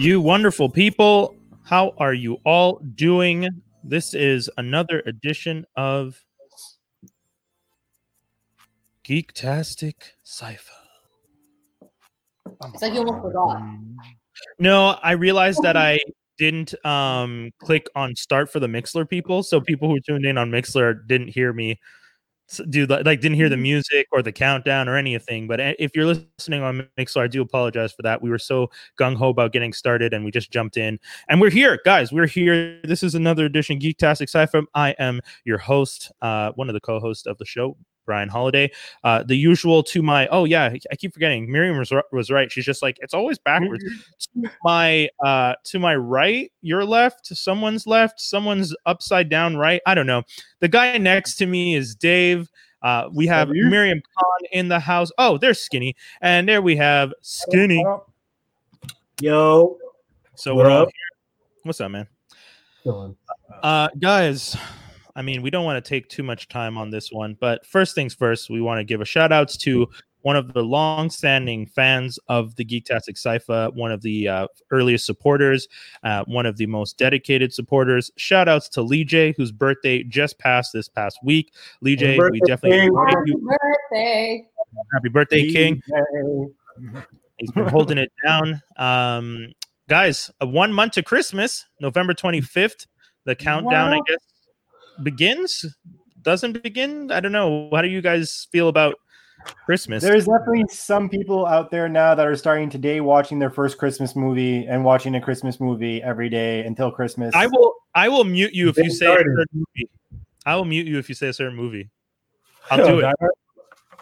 You wonderful people, how are you all doing? This is another edition of Geektastic Cypher. It's like you almost forgot. No, I realized that I didn't um click on start for the Mixlr people, so people who tuned in on Mixlr didn't hear me do like didn't hear the music or the countdown or anything. But if you're listening on Mixlr, I do apologize for that. We were so gung ho about getting started, and we just jumped in, and we're here, guys. We're here. This is another edition Geektastic Cypher. I am your host, uh, one of the co-hosts of the show. Brian Holiday, uh, the usual to my oh yeah, I keep forgetting. Miriam was, was right. She's just like it's always backwards. To my uh to my right your left someone's left someone's upside down right i don't know. The guy next to me is dave. Uh we have miriam khan in the house. Oh there's skinny. And there we have skinny. Yo, so What we're up? here. What's up man? Uh guys i mean we don't want to take too much time on this one but first things first we want to give a shout outs to one of the long-standing fans of the Geektastic Cypher, one of the uh, earliest supporters, uh, one of the most dedicated supporters. Shout outs to Lee J, whose birthday just passed this past week. Lee J, we definitely. Happy you. birthday. happy birthday, King. Hey. He's been holding it down. Um, guys, uh, one month to Christmas, November 25th. The countdown, I guess, begins. Doesn't begin. I don't know. How do you guys feel about Christmas? There's definitely some people out there now that are starting today watching their first Christmas movie and watching a Christmas movie every day until Christmas. I will. I will mute you if you say a certain movie. I will mute you if you say a certain movie. I'll do it.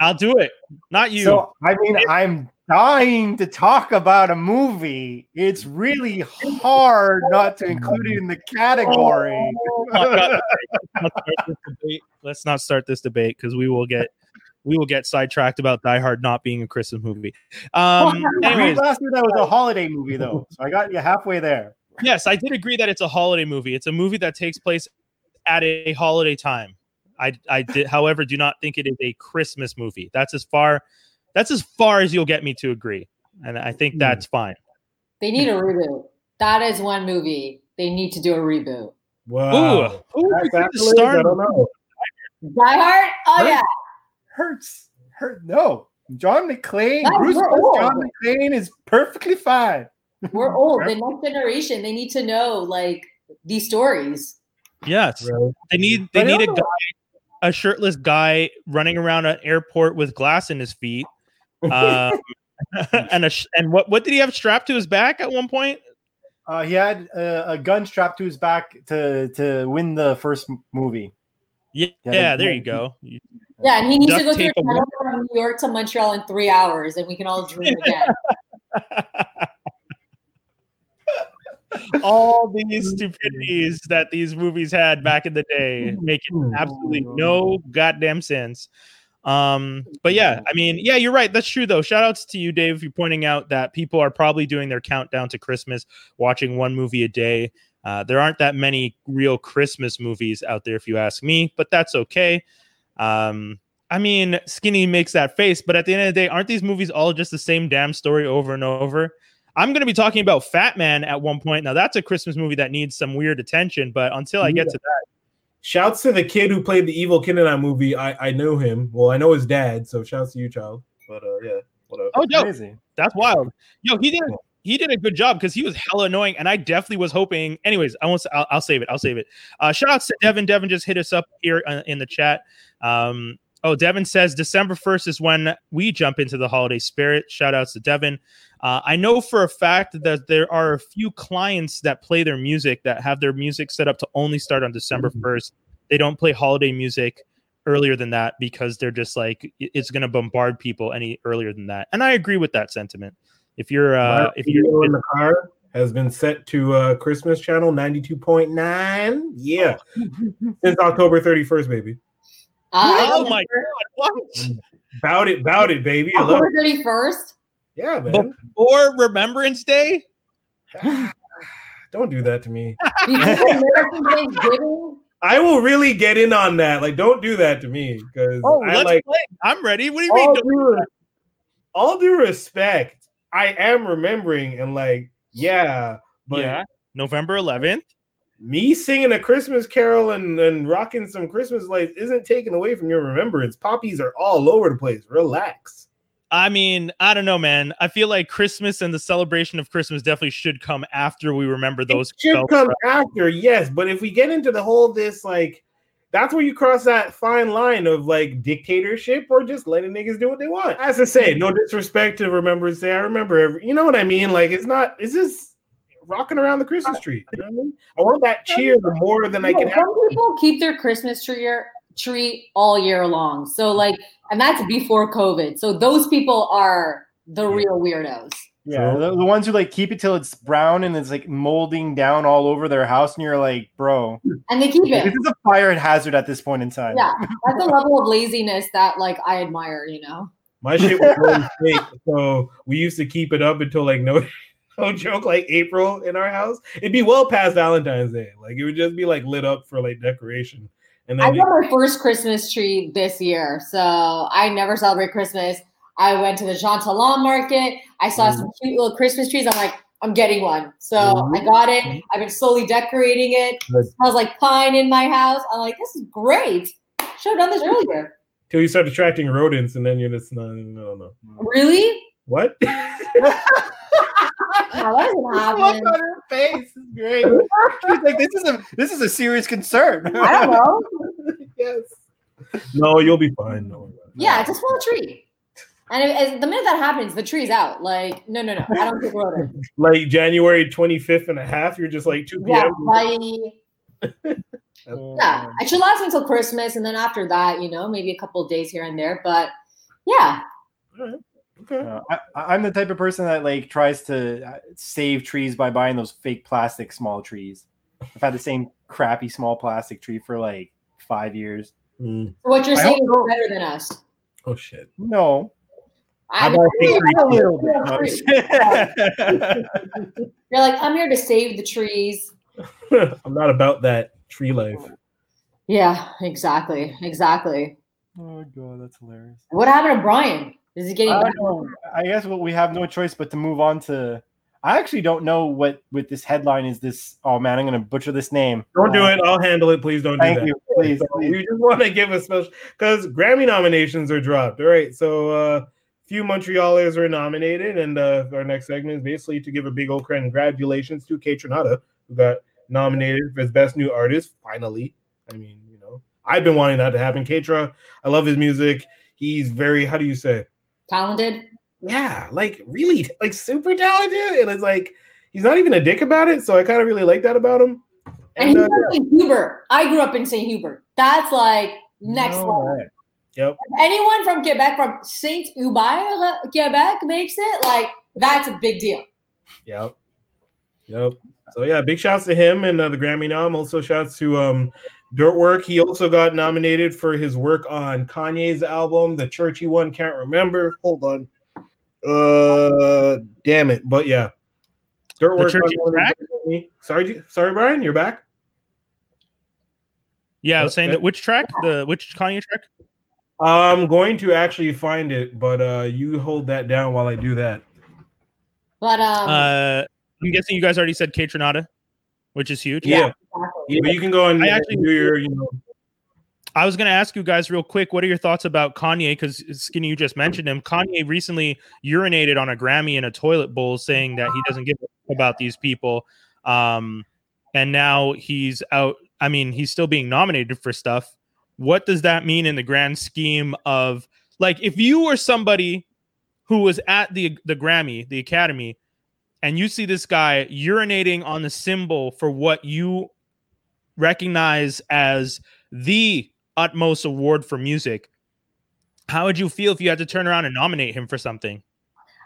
I'll do it. Not you. So I mean, I'm dying to talk about a movie. It's really hard not to include it in the category. Let's not start this debate. Let's not start this debate because we will get we will get sidetracked about Die Hard not being a Christmas movie. Um, anyways, last year that was a holiday movie though, so I got you halfway there. yes, I did agree that it's a holiday movie. It's a movie that takes place at a holiday time. I, I did, however, do not think it is a Christmas movie. That's as far, that's as far as you'll get me to agree, and I think hmm. that's fine. They need a reboot. That is one movie. They need to do a reboot. Wow. Ooh, ooh, That's we could accolades? start- I don't know. Die Hard? Oh Huh? yeah. Hurts, hurt. No, John McClane, No, Bruce we're old. John McClane is perfectly fine. We're old. The next generation, they need to know like these stories. Yes, Right. they need they But need a guy, a shirtless guy running around an airport with glass in his feet. Um, and a sh- and what what did he have strapped to his back at one point? Uh, he had uh, a gun strapped to his back to to win the first movie. Yeah, Yeah, yeah, there you go. Yeah, and he needs to go through a a tunnel from New York to Montreal in three hours, and we can all dream again. All these stupidities that these movies had back in the day making absolutely no goddamn sense. Um, but yeah, I mean, yeah, you're right. That's true though. Shout outs to you, Dave, for pointing out that people are probably doing their countdown to Christmas, watching one movie a day. Uh, there aren't that many real Christmas movies out there, if you ask me, but that's okay. Um, I mean, Skinny makes that face, but at the end of the day, aren't these movies all just the same damn story over and over? I'm going to be talking about Fatman at one point. Now, that's a Christmas movie that needs some weird attention, but until I get to that, Shouts to the kid who played the evil kid in that movie. I, I know him. Well, I know his dad, so shouts to you, child. But uh, yeah, what up? oh no, Crazy. that's wild. Yo, he did he did a good job because he was hella annoying, and I definitely was hoping. Anyways, I won't. I'll, I'll save it. I'll save it. Uh, shout outs to Devin. Devin just hit us up here uh, in the chat. Um, oh, Devin says December first is when we jump into the holiday spirit. Shout outs to Devin. Uh, I know for a fact that there are a few clients that play their music that have their music set up to only start on December Mhm. 1st. They don't play holiday music earlier than that because they're just like it's going to bombard people any earlier than that. And I agree with that sentiment. If you're uh if you're in the car has been set to uh Christmas channel 92.9. Yeah. Since October 31st, baby. Uh, Oh my god, what? Bout it, bout it, baby. I love October it. thirty first. Yeah, man. Or Remembrance Day? Don't do that to me. Before American I will really get in on that. Like, don't do that to me because Oh, I let's like play. I'm ready. What do you mean? all don't- due, all due respect. I am remembering and like Yeah, but yeah, November 11th. Me singing a Christmas carol and, and rocking some Christmas lights isn't taken away from your remembrance. Poppies are all over the place. Relax. I mean, I don't know, man. I feel like Christmas and the celebration of Christmas definitely should come after we remember those. it should come after, yes. But if we get into the whole this, like, that's where you cross that fine line of like dictatorship or just letting niggas do what they want. As I say, no disrespect to Remembrance Day. I remember every, you know what I mean? Like, it's not, it's just rocking around the Christmas uh, tree. You know what I mean? I want that cheer more than I No, can have. some people keep their Christmas tree tree all year long. So like, and that's before COVID. So those people are the real weirdos. Yeah, the, the ones who like keep it till it's brown and it's like molding down all over their house, and you're like, bro, And they keep it. this is a fire hazard at this point in time. Yeah. That's a level of laziness that like I admire, you know. My shit was always fake. So we used to keep it up until like no no joke, like April in our house. It'd be well past Valentine's Day. Like it would just be like lit up for like decoration. And I got my first Christmas tree this year, so I never celebrate Christmas. I went to the Jean Talon market. I saw mm. some cute little Christmas trees. I'm like, I'm getting one. So mm-hmm. I got it. I've been slowly decorating it. Good. smells like pine in my house. I'm like, this is great. Should have done this earlier. till you start attracting rodents, and then you're just not no no no. Really? What? No, that doesn't Look on her face is great. She's like, this is a this is a serious concern. I don't know. yes. No, you'll be fine. No, Yeah, it's a small tree. And it, as, the minute that happens, the tree's out. Like, no, no, no. I don't take rodents. like January 25th and a half, you're just like 2 Yeah, p.m. bye. Oh. Yeah, it should last until Christmas, and then after that, you know, maybe a couple of days here and there. But yeah, Okay. Uh, I, I'm the type of person that like tries to uh, save trees by buying those fake plastic small trees. I've had the same crappy small plastic tree for like five years. Mm. what you're I saying don't know. is better than us. Oh shit. No, I, How about fake a trees? little bit. you're like, I'm here to save the trees. I'm not about that tree life. Yeah, exactly, exactly. oh god, that's hilarious. What happened to Brian? Is he getting I, back? don't know. I guess what we have no choice but to move on to. I actually don't know what with this headline is. This oh man, I'm gonna butcher this name. Don't do Uh, it. I'll handle it. Please don't do that. Thank you, please, So please. we just want to give a special because Grammy nominations are dropped. All right, so uh, few Montrealers were nominated, and uh, our next segment is basically to give a big old congratulations to Kaytranada, who got nominated as Best New Artist. Finally, I mean, you know, I've been wanting that to happen. Keitra, I love his music. He's very, how do you say? Talented? Yeah, like really, like super talented, and it's like he's not even a dick about it. So I kind of really like that about him. And And he's uh, St. Hubert. I grew up in St. Hubert. That's like next No level. way. yep, Anyone from Quebec, from Saint Hubert, Quebec, makes it like that's a big deal. Yep. Yep. So yeah, big shouts to him and uh, the Grammy nom. Also shouts to um Dirtwork. He also got nominated for his work on Kanye's album, the churchy one. Can't remember. Hold on. Uh, damn it. But yeah, Dirtwork. churchy track? Sorry, sorry, Brian. You're back. Yeah, I was saying Okay. that which track? The which Kanye track? I'm going to actually find it, but uh, you hold that down while I do that. But um, Uh, I'm guessing you guys already said Kaytranada, which is huge. Yeah. Exactly. Yeah, but you can go and I actually- do your, you know, I was going to ask you guys real quick, what are your thoughts about Kanye? Because Skinny, you just mentioned him. Kanye recently urinated on a Grammy in a toilet bowl, saying that he doesn't give a f- about these people. Um, and now he's out. I mean, he's still being nominated for stuff. What does that mean in the grand scheme of like if you were somebody who was at the the Grammy, the Academy, and you see this guy urinating on the symbol for what you recognize as the utmost award for music. How would you feel if you had to turn around and nominate him for something?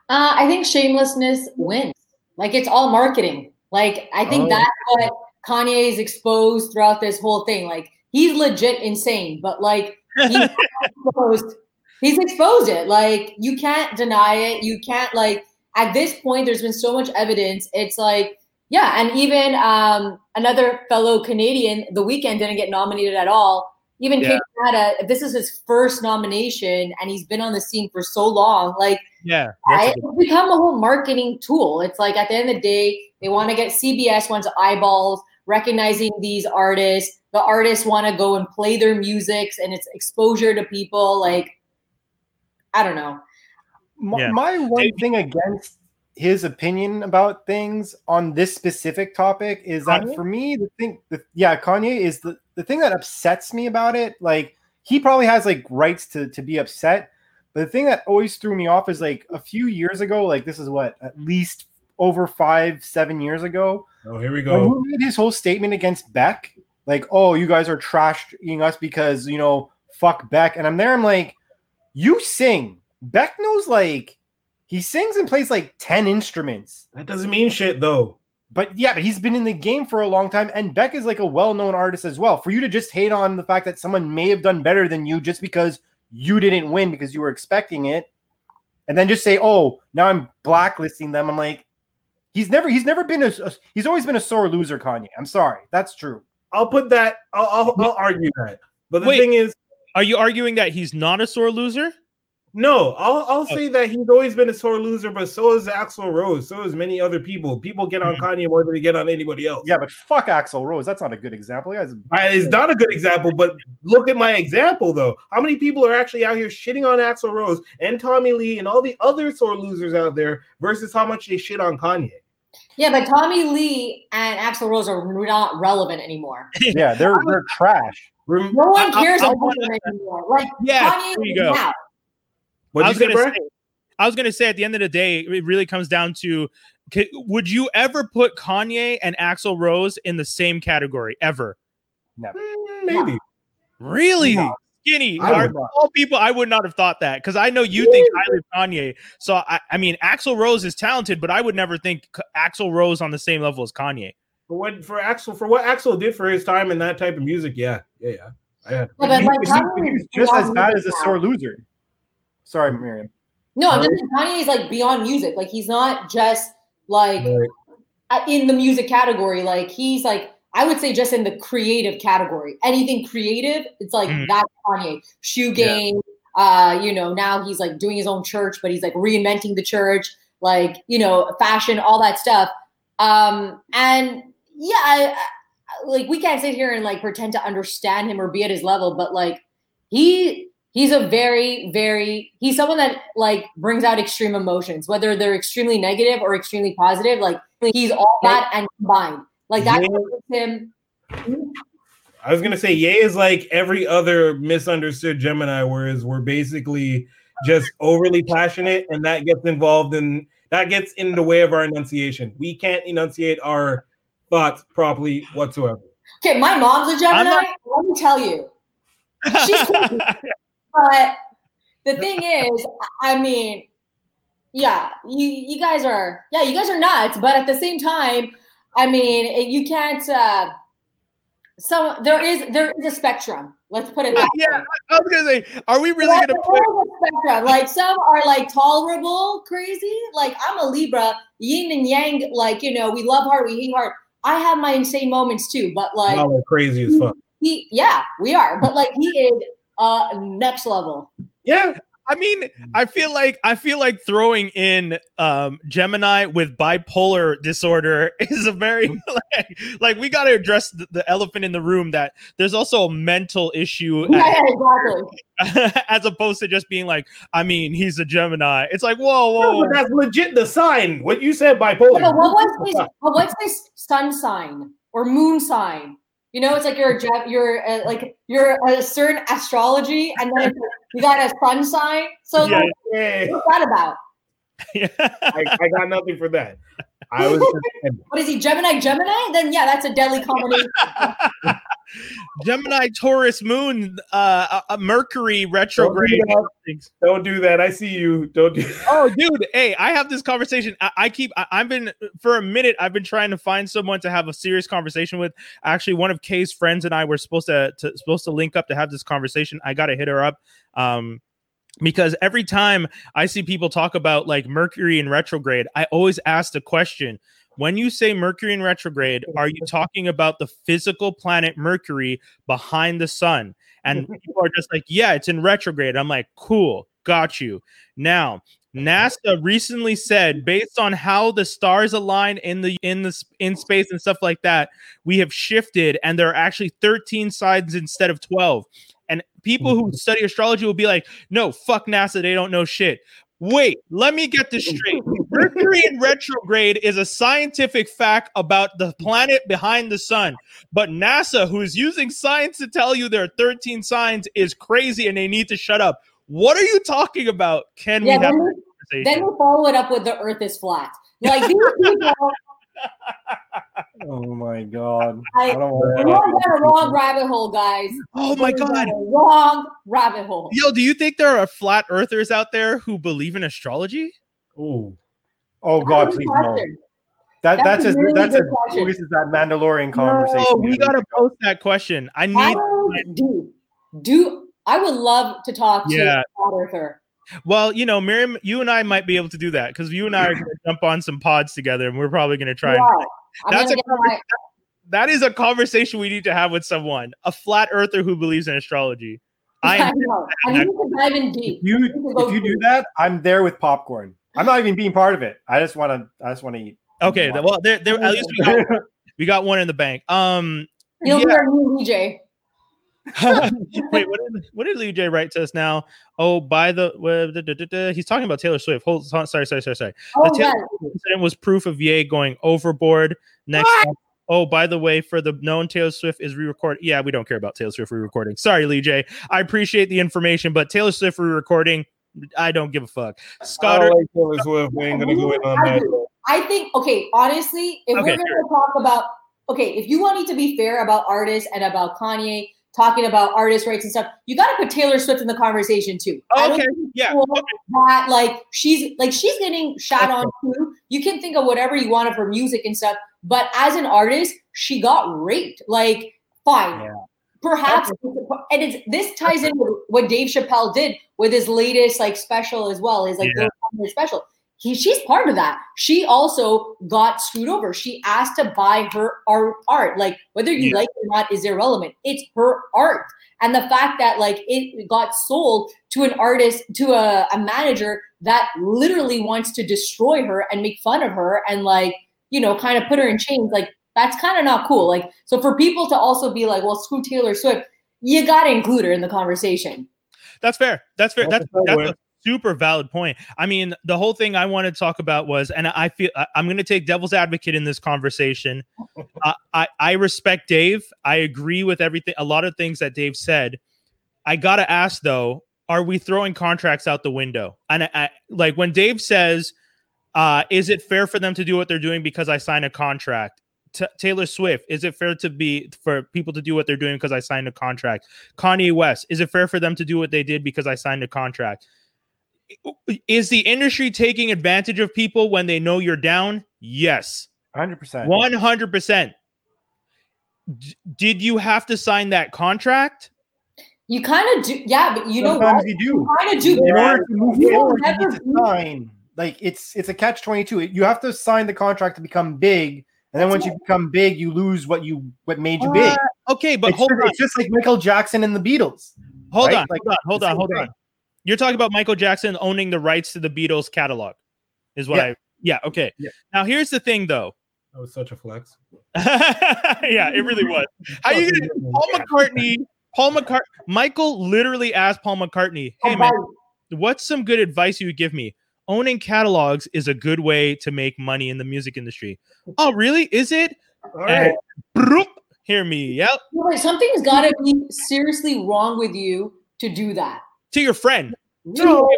Uh, I think shamelessness wins. Like it's all marketing. Like I think Oh. that's what Kanye is exposed throughout this whole thing. Like he's legit insane, but like he's exposed. He's exposed it. Like you can't deny it. You can't like at this point. There's been so much evidence. It's like yeah, and even um, another fellow Canadian, The Weeknd, didn't get nominated at all. even Yeah. Kate Renata, if this is his first nomination and he's been on the scene for so long, like Yeah, I, that's a good- it's become a whole marketing tool. It's like at the end of the day, they want to get CBS wants eyeballs, recognizing these artists. The artists want to go and play their music, and it's exposure to people. Like, I don't know. My, Yeah. my one thing against his opinion about things on this specific topic is that for me, the thing, the, yeah, Kanye is the the thing that upsets me about it. Like he probably has like rights to to be upset, but the thing that always threw me off is like a few years ago, like this is what at least over five seven years ago, Oh, here we go. he made his whole statement against Beck, like, oh, you guys are trashing us because you know, fuck Beck. And I'm there, I'm like, you sing. Beck knows like he sings and plays like 10 instruments. That doesn't mean shit though. But yeah, but he's been in the game for a long time, and Beck is like a well-known artist as well. For you to just hate on the fact that someone may have done better than you just because you didn't win because you were expecting it, and then just say, "Oh, now I'm blacklisting them," I'm like, he's never he's never been a, a- he's always been a sore loser, Kanye. I'm sorry, that's true. I'll put that. I'll, I'll, I'll argue that. But the Wait. thing is, Are you arguing that he's not a sore loser? No, I'll I'll oh. say that he's always been a sore loser, but so is Axl Rose. So is many other people. People get on mm. Kanye more than they get on anybody else. Yeah, but fuck Axl Rose. That's not a good example. Guys, uh, It's not a good example, but look at my example though. How many people are actually out here shitting on Axl Rose and Tommy Lee and all the other sore losers out there versus how much they shit on Kanye? Yeah, but Tommy Lee and Axl Rose are not relevant anymore. yeah, they're they're trash. No one I- I- cares I about wanna- them anymore. Like Yeah, Kanye there you go. now. What'd I was gonna say, I was gonna say at the end of the day, it really comes down to would you ever put Kanye and Axl Rose in the same category ever? Mm, maybe. Really? No. Skinny. I Are would not. all people I would not have thought that because I know you think highly of Kanye. So I, I mean, Axl Rose is talented, but I would never think K- Axl Rose on the same level as Kanye. For what for Axl for what Axl did for his time and that type of music, yeah, yeah, yeah. I had- Yeah, but He- like he- Kanye he was just as bad as a sore loser. Sorry, Miriam. No, I'm just saying Kanye is like beyond music. Like he's not just like Right. in the music category. Like he's like I would say just in the creative category. Anything creative, it's like Mhm. that's Kanye. Shoe Yeah. game. Uh, you know, now he's like doing his own church, but he's like reinventing the church. Like you know, fashion, all that stuff. Um, and yeah, I, I, like we can't sit here and like pretend to understand him or be at his level, but like he he's a very very he's someone that like brings out extreme emotions whether they're extremely negative or extremely positive like he's all that and combined like that Yeah. makes him I was gonna say Ye is like every other misunderstood Gemini, whereas we're basically just overly passionate, and that gets involved in that gets in the way of our enunciation. We can't enunciate our thoughts properly whatsoever. okay my mom's a gemini not- let me tell you She's cool. But the thing is i mean yeah you you guys are yeah you guys are nuts but at the same time i mean you can't uh so there is there is a spectrum let's put it that yeah, way I was gonna say, are we really There's gonna a put? spectrum. Like some are like tolerable, crazy. Like I'm a Libra, yin and yang. Like you know, we love hard, we hate hard. I have my insane moments too, but like crazy as fuck. he, yeah, we are. But like he is uh next level. Yeah, I mean, I feel like I feel like throwing in um Gemini with bipolar disorder is a very like, like we got to address the, the elephant in the room that there's also a mental issue Yeah, at- exactly. as opposed to just being like, I mean, he's a Gemini. It's like, whoa, No, whoa, but that's legit the sign. What you said bipolar. Yeah, but what was his? But what's his sun sign or moon sign? You know, it's like you're a Gem- you're uh, like you're a certain astrology, and then you got a sun sign. So Yeah. like, Hey, what's that about? I, I got nothing for that. I was What is he? Gemini, Gemini? Then yeah, that's a deadly combination. Gemini, Taurus, Moon, uh, uh, Mercury retrograde. that. things. don't do that. I see you. Don't do Oh, dude! Hey, I have this conversation. I, I keep. I, I've been for a minute. I've been trying to find someone to have a serious conversation with. Actually, one of Kay's friends and I were supposed to, to supposed to link up to have this conversation. I got to hit her up. Um, because every time I see people talk about like Mercury in retrograde, I always ask the question when you say Mercury in retrograde, are you talking about the physical planet Mercury behind the sun? And people are just like, yeah, it's in retrograde. I'm like, cool, got you. Now, NASA recently said, based on how the stars align in the in the in space and stuff like that, we have shifted, and there are actually 13 signs instead of 12. And people who mm-hmm. study astrology will be like, no, fuck NASA, they don't know shit. Wait, let me get this straight. Mercury in retrograde is a scientific fact about the planet behind the sun. But NASA, who is using science to tell you there are 13 signs, is crazy and they need to shut up. What are you talking about? Can Yeah, we have then a we, conversation? then we follow it up with the Earth is flat. Like these people, Oh my god. I, I don't we're want going down a wrong rabbit hole, guys. oh my We're going god. a wrong rabbit hole. Yo, do you think there are flat earthers out there who believe in astrology? Ooh. Oh god, please good no. That That's that's a as really that's good as question. as that Mandalorian conversation. Oh, we gotta post that question. I I need would do do I would love to talk to Yeah. a flat earther. Well, you know, Miriam, you and I might be able to do that because you and I are gonna jump on some pods together and we're probably gonna try and That's a my that is a conversation we need to have with someone, a flat earther who believes in astrology. I I am know. I need to dive in deep. If you need to go if you do that, I'm there with popcorn. I'm not even being part of it. I just want to. I just want to eat. okay. Well, there, there, at least we got, we got one in the bank. Um, You'll yeah. be our new DJ. Wait, what did what did Lee J write to us now? Oh, by the well, da, da, da, da, he's talking about Taylor Swift. Hold, on, sorry, sorry, sorry, sorry. Oh, The Taylor yeah. Swift incident was proof of Ye going overboard. Next. up- Oh, by the way, for the known Taylor Swift is re-recording. Yeah, we don't care about Taylor Swift re-recording. Sorry, Lee J. I appreciate the information, but Taylor Swift re-recording, I don't give a fuck. I Scott, don't like Taylor Swift. We ain't gonna go in on that. I think okay, honestly, if Okay, we're gonna talk about okay, if you want to be fair about artists and about Kanye talking about artist rights and stuff, you gotta put Taylor Swift in the conversation too. Okay, yeah, cool okay. that like she's like she's getting shot on too. You can think of whatever you want of her music and stuff, but as an artist, she got raped. Like, fine. Yeah. Perhaps and it's this ties in with what Dave Chappelle did with his latest like special as well, his like Yeah. special. He, she's part of that. She also got screwed over. She asked to buy her art, art. Like whether you Yeah. like it or not is irrelevant. It's her art, and the fact that like it got sold to an artist, to a, a manager that literally wants to destroy her and make fun of her and like you know kind of put her in chains. Like that's kind of not cool. Like so for people to also be like, well, screw Taylor Swift, you got to include her in the conversation. That's fair. That's fair. That's That's a fair that's a super valid point. I mean, the whole thing I wanted to talk about was, and I feel I, I'm going to take devil's advocate in this conversation. uh, I I respect Dave. I agree with everything. A lot of things that Dave said. I gotta ask though, are we throwing contracts out the window? And I, I, like when Dave says, uh, "Is it fair for them to do what they're doing because I signed a contract?" T- Taylor Swift, is it fair to be for people to do what they're doing because I signed a contract? Kanye West, is it fair for them to do what they did because I signed a contract? Is the industry taking advantage of people when they know you're down? Yes, 100%. 100%. D- did you have to sign that contract? You kind of do, yeah, but you know what? you do. Kind of do. In order to move You forward, you never need to sign. Like it's it's a catch twenty two. You have to sign the contract to become big, and then once you become big, you lose what you what made you big. Uh, okay, but it's, hold just, on. it's just like Michael Jackson and the Beatles. Hold right? on, Like, hold on, hold on, same hold thing. on. You're talking about Michael Jackson owning the rights to the Beatles catalog, is what Yeah. I. Yeah. Okay. Yeah. Now here's the thing, though. That was such a flex. yeah, it really was. How you gonna Paul McCartney? Paul McCartney. Michael literally asked Paul McCartney, "Hey man, what's some good advice you would give me? Owning catalogs is a good way to make money in the music industry. Oh, really? Is it? All right. Broop. Hear me. Yep. Something's got to be seriously wrong with you to do that. To your friend. No,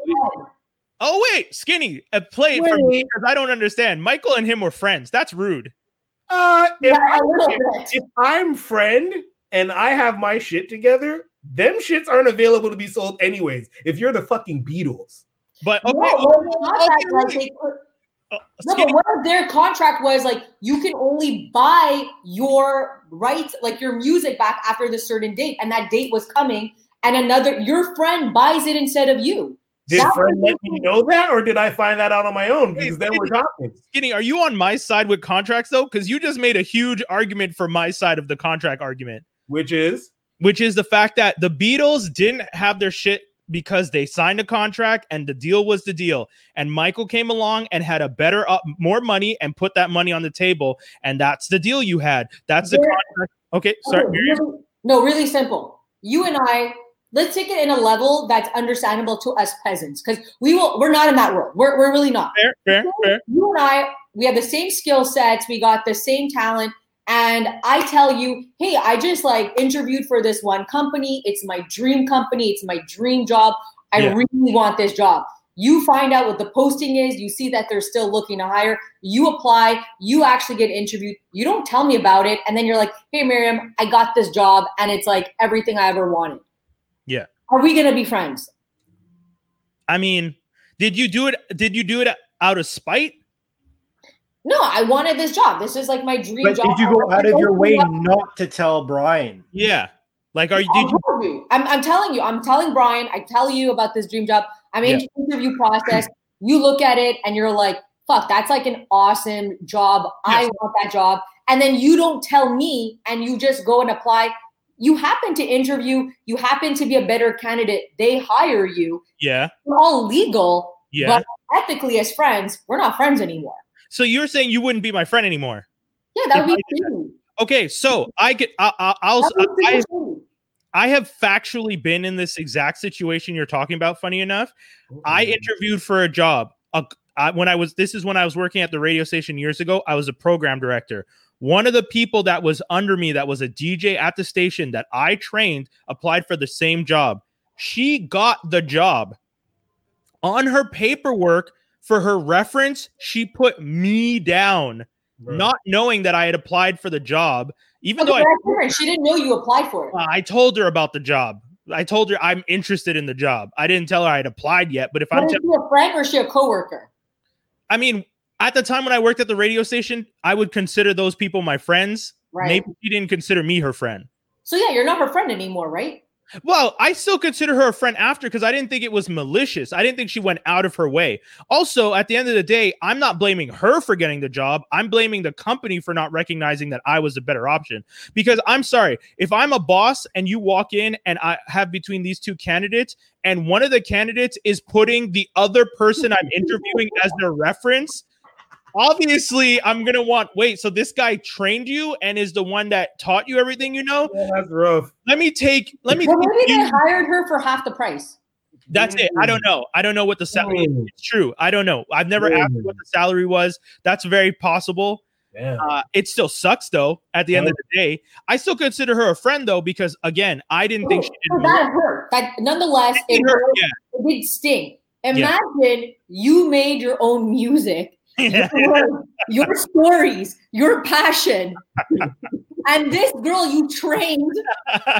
Oh wait, Skinny, uh, play for me because I don't understand. Michael and him were friends. That's rude. uh, if, Yeah, I'm, if I'm friend and I have my shit together, them shits aren't available to be sold anyways. If you're the fucking Beatles, But okay, No, okay, well, that, okay, like, they Uh, No, Skinny, but what if their contract was like you can only buy your rights, like your music back after the certain date, and that date was coming, and another your friend buys it instead of you. did That friend was- let me know that, or did I find that out on my own? Because then we're talking. Skinny, are you on my side with contracts though? Because you just made a huge argument for my side of the contract argument. Which is which is the fact that the Beatles didn't have their shit because they signed a contract and the deal was the deal. And Michael came along and had a better, uh, more money and put that money on the table. And that's the deal you had. That's the Yeah. contract. Okay, sorry. Okay, really- no, really simple. You and I, let's take it in a level that's understandable to us peasants, because we will. We're not in that world. We're we're really not. Fair, fair, fair. You and I, we have the same skill sets. We got the same talent. And I tell you, hey, I just like interviewed for this one company. It's my dream company. It's my dream job. I Yeah. really want this job. You find out what the posting is. You see that they're still looking to hire. You apply. You actually get interviewed. You don't tell me about it. And then you're like, hey, Miriam, I got this job. And it's like everything I ever wanted. Yeah. Are we going to be friends? I mean, did you do it? Did you do it out of spite? No, I wanted this job. This is like my dream But job. did you go out of your way not to tell Brian? Yeah. Like, are you? I Did you? told you. I'm, I'm telling you. I'm telling Brian. I tell you about this dream job. I'm in Yeah. the interview process. You look at it and you're like, "Fuck, that's like an awesome job. I want that job." And then you don't tell me, and you just go and apply. You happen to interview. You happen to be a better candidate. They hire you. Yeah. We're all legal, Yeah. but ethically, as friends, we're not friends anymore. so you're saying you wouldn't be my friend anymore? Yeah, that would be I did shitty. Okay. So I get. I, I, I'll. That would be I. I have factually been in this exact situation you're talking about. Funny enough, I interviewed for a job. Uh, I, when I was, this is when I was working at the radio station years ago. I was a program director. One of the people that was under me, that was a DJ at the station that I trained, applied for the same job. She got the job. On her paperwork for her reference, she put me down, Bro. not knowing that I had applied for the job. Even though I that's. She didn't know you applied for it. uh, I told her about the job. I told her I'm interested in the job. I didn't tell her I had applied yet, but if I'm, Was te- she a friend or is she a coworker? I mean, at the time when I worked at the radio station, I would consider those people my friends. Right. Maybe she didn't consider me her friend. So yeah, you're not her friend anymore, right? Well, I still consider her a friend after because I didn't think it was malicious. I didn't think she went out of her way. Also, at the end of the day, I'm not blaming her for getting the job. I'm blaming the company for not recognizing that I was a better option. Because I'm sorry, if I'm a boss and you walk in and I have between these two candidates, and one of the candidates is putting the other person I'm interviewing as their reference, obviously I'm gonna want wait, so this guy trained you and is the one that taught you everything you know? Yeah, that's rough. Let me take let me Well, take maybe you- they hired her for half the price. that's it. I don't know. I don't know what the salary. Mm. It's true. I don't know. I've never asked what the salary was. That's very possible. Damn. Uh, it still sucks though. At the end of the day, I still consider her a friend though because again, I didn't think she So did. that hurt. That nonetheless, it, It hurt, hurt. yeah. it did sting. Imagine you made your own music, your, your stories, your passion, and this girl you trained.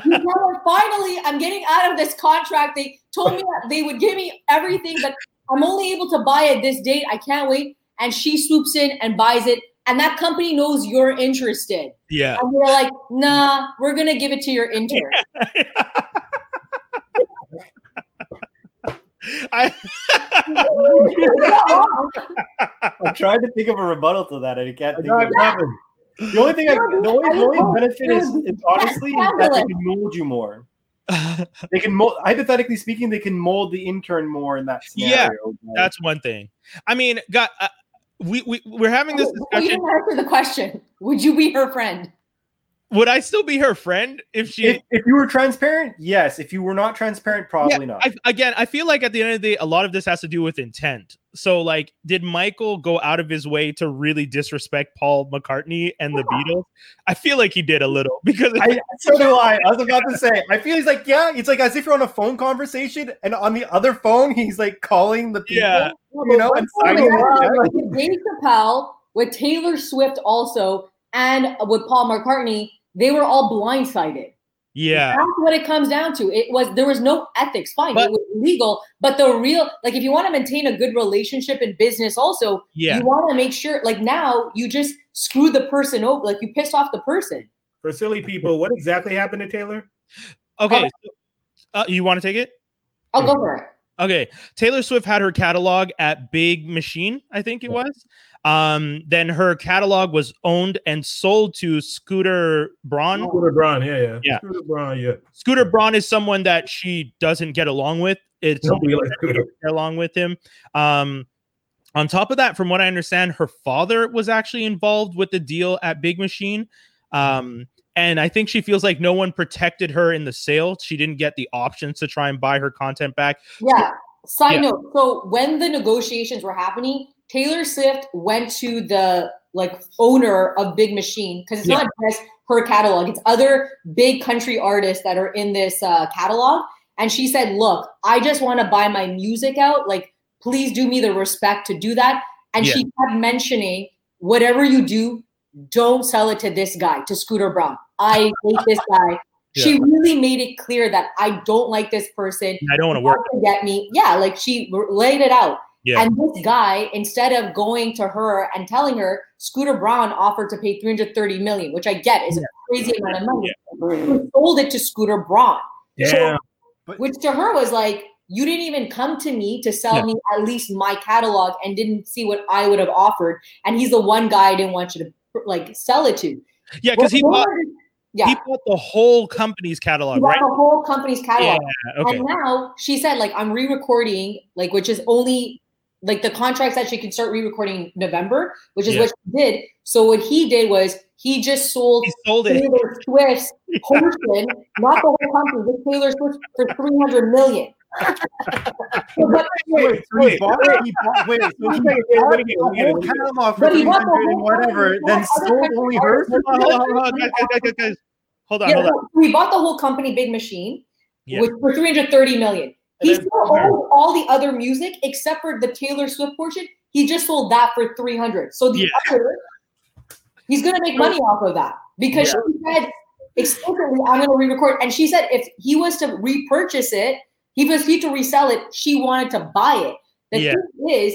You finally, I'm getting out of this contract. They told me that they would give me everything, but I'm only able to buy it this date. I can't wait. And she swoops in and buys it. And that company knows you're interested. yeah. And you're like, nah, we're going to give it to your intern. I, I'm trying to think of a rebuttal to that, and I can't think got of it. nothing. The only thing, I, the only, the only benefit is, is honestly is that they can mold you more. They can mold, hypothetically speaking, they can mold the intern more in that Yeah, scenario. that's one thing. I mean, got uh, we we we're having this you discussion. didn't answer the question. Would you be her friend? Would I still be her friend if she? if, if you were transparent, yes. If you were not transparent, probably not. I, again, I feel like at the end of the day, a lot of this has to do with intent. So, like, did Michael go out of his way to really disrespect Paul McCartney and the Beatles? I feel like he did a little because I, so do I. I was about to say. I feel he's like, yeah. It's like as if you're on a phone conversation, and on the other phone, he's like calling the people. Yeah. You know, and signing the check. with Dave Chappelle, with Taylor Swift also, and with Paul McCartney, they were all blindsided. yeah, That's what it comes down to. It was there was no ethics. Fine, But- it was legal, but the real like if you want to maintain a good relationship in business, also yeah. you want to make sure like now you just screw the person over, like you pissed off the person. For silly people, what exactly happened to Taylor? Okay, uh, you want to take it? I'll go for it. Okay, Taylor Swift had her catalog at Big Machine, I think it was. Um, then her catalog was owned and sold to Scooter Braun. Scooter Braun, yeah, yeah, Yeah. Scooter Braun, yeah. Scooter Braun is someone that she doesn't get along with. It's Nobody likes Scooter. get along with him. Um, on top of that, from what I understand, her father was actually involved with the deal at Big Machine. Um, and I think she feels like no one protected her in the sale. She didn't get the options to try and buy her content back. Yeah. Side Yeah. note. So when the negotiations were happening, Taylor Swift went to the like owner of Big Machine because it's Yeah. not just her catalog; it's other big country artists that are in this uh, catalog. And she said, "Look, I just want to buy my music out. Like, please do me the respect to do that." And Yeah. she kept mentioning, "Whatever you do, don't sell it to this guy, to Scooter Braun. I hate this guy." She really made it clear that I don't like this person I don't want to work. to get me. Yeah, like she laid it out. Yeah. And this guy, instead of going to her and telling her, Scooter Braun offered to pay 330 million, which I get is a crazy amount of money. He sold it to Scooter Braun, Damn. which to her was like, you didn't even come to me to sell Yeah. me at least my catalog and didn't see what I would have offered. And he's the one guy I didn't want you to like sell it to. Yeah, because he bought yeah, he bought the whole company's catalog, bought right? the whole company's catalog. Yeah. Okay. And now she said, like, I'm re-recording, like, which is only like the contract said she can start re-recording November, which is Yeah. what she did. So what he did was he just sold He sold it. Taylor Swift's portion, not the whole company, just Taylor Swift for 300 million. So, but, Wait, so he Wait, bought, wait. he bought, wait, so he Wait, bought wait, let me get- the let me get- whole let me get- catalog for But he three bought the hundred and whole whatever, company, then he bought sold other only countries. hers. Hold on, hold on, we bought the whole company, Big Machine, Yeah. which for 330 million. He still owns all the other music except for the Taylor Swift portion. He just sold that for 300. So the Yeah. other, he's gonna make money off of that because she said explicitly, "I'm gonna re-record." And she said if he was to repurchase it, he was he to resell it. She wanted to buy it. The Yeah. thing is,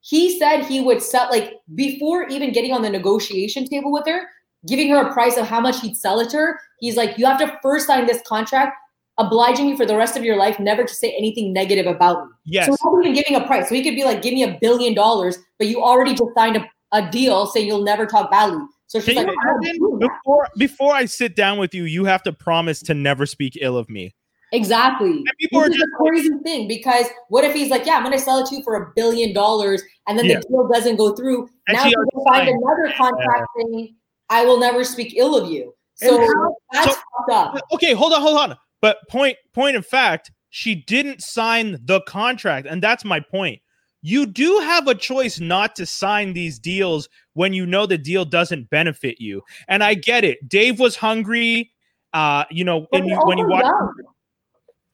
he said he would sell like before even getting on the negotiation table with her, giving her a price of how much he'd sell it to her. He's like, you have to first sign this contract, obliging you for the rest of your life never to say anything negative about me. Yes. So not even giving a price. So he could be like, give me a billion dollars, but you already just signed a, a deal saying you'll never talk badly. So she's Can like, you I'm not imagine? doing that. before before I sit down with you, you have to promise to never speak ill of me. exactly. people This are is just a crazy thing because what if he's like, yeah, I'm going to sell it to you for a billion dollars, and then Yeah. the deal doesn't go through. And now she he's already going to find another contract saying, I will never speak ill of you. So And how- that's so- fucked up. Okay, hold on, hold on. But point point of fact, she didn't sign the contract, and that's my point. You do have a choice not to sign these deals when you know the deal doesn't benefit you. And I get it. Dave was hungry. Uh, you know, But you, when you watch.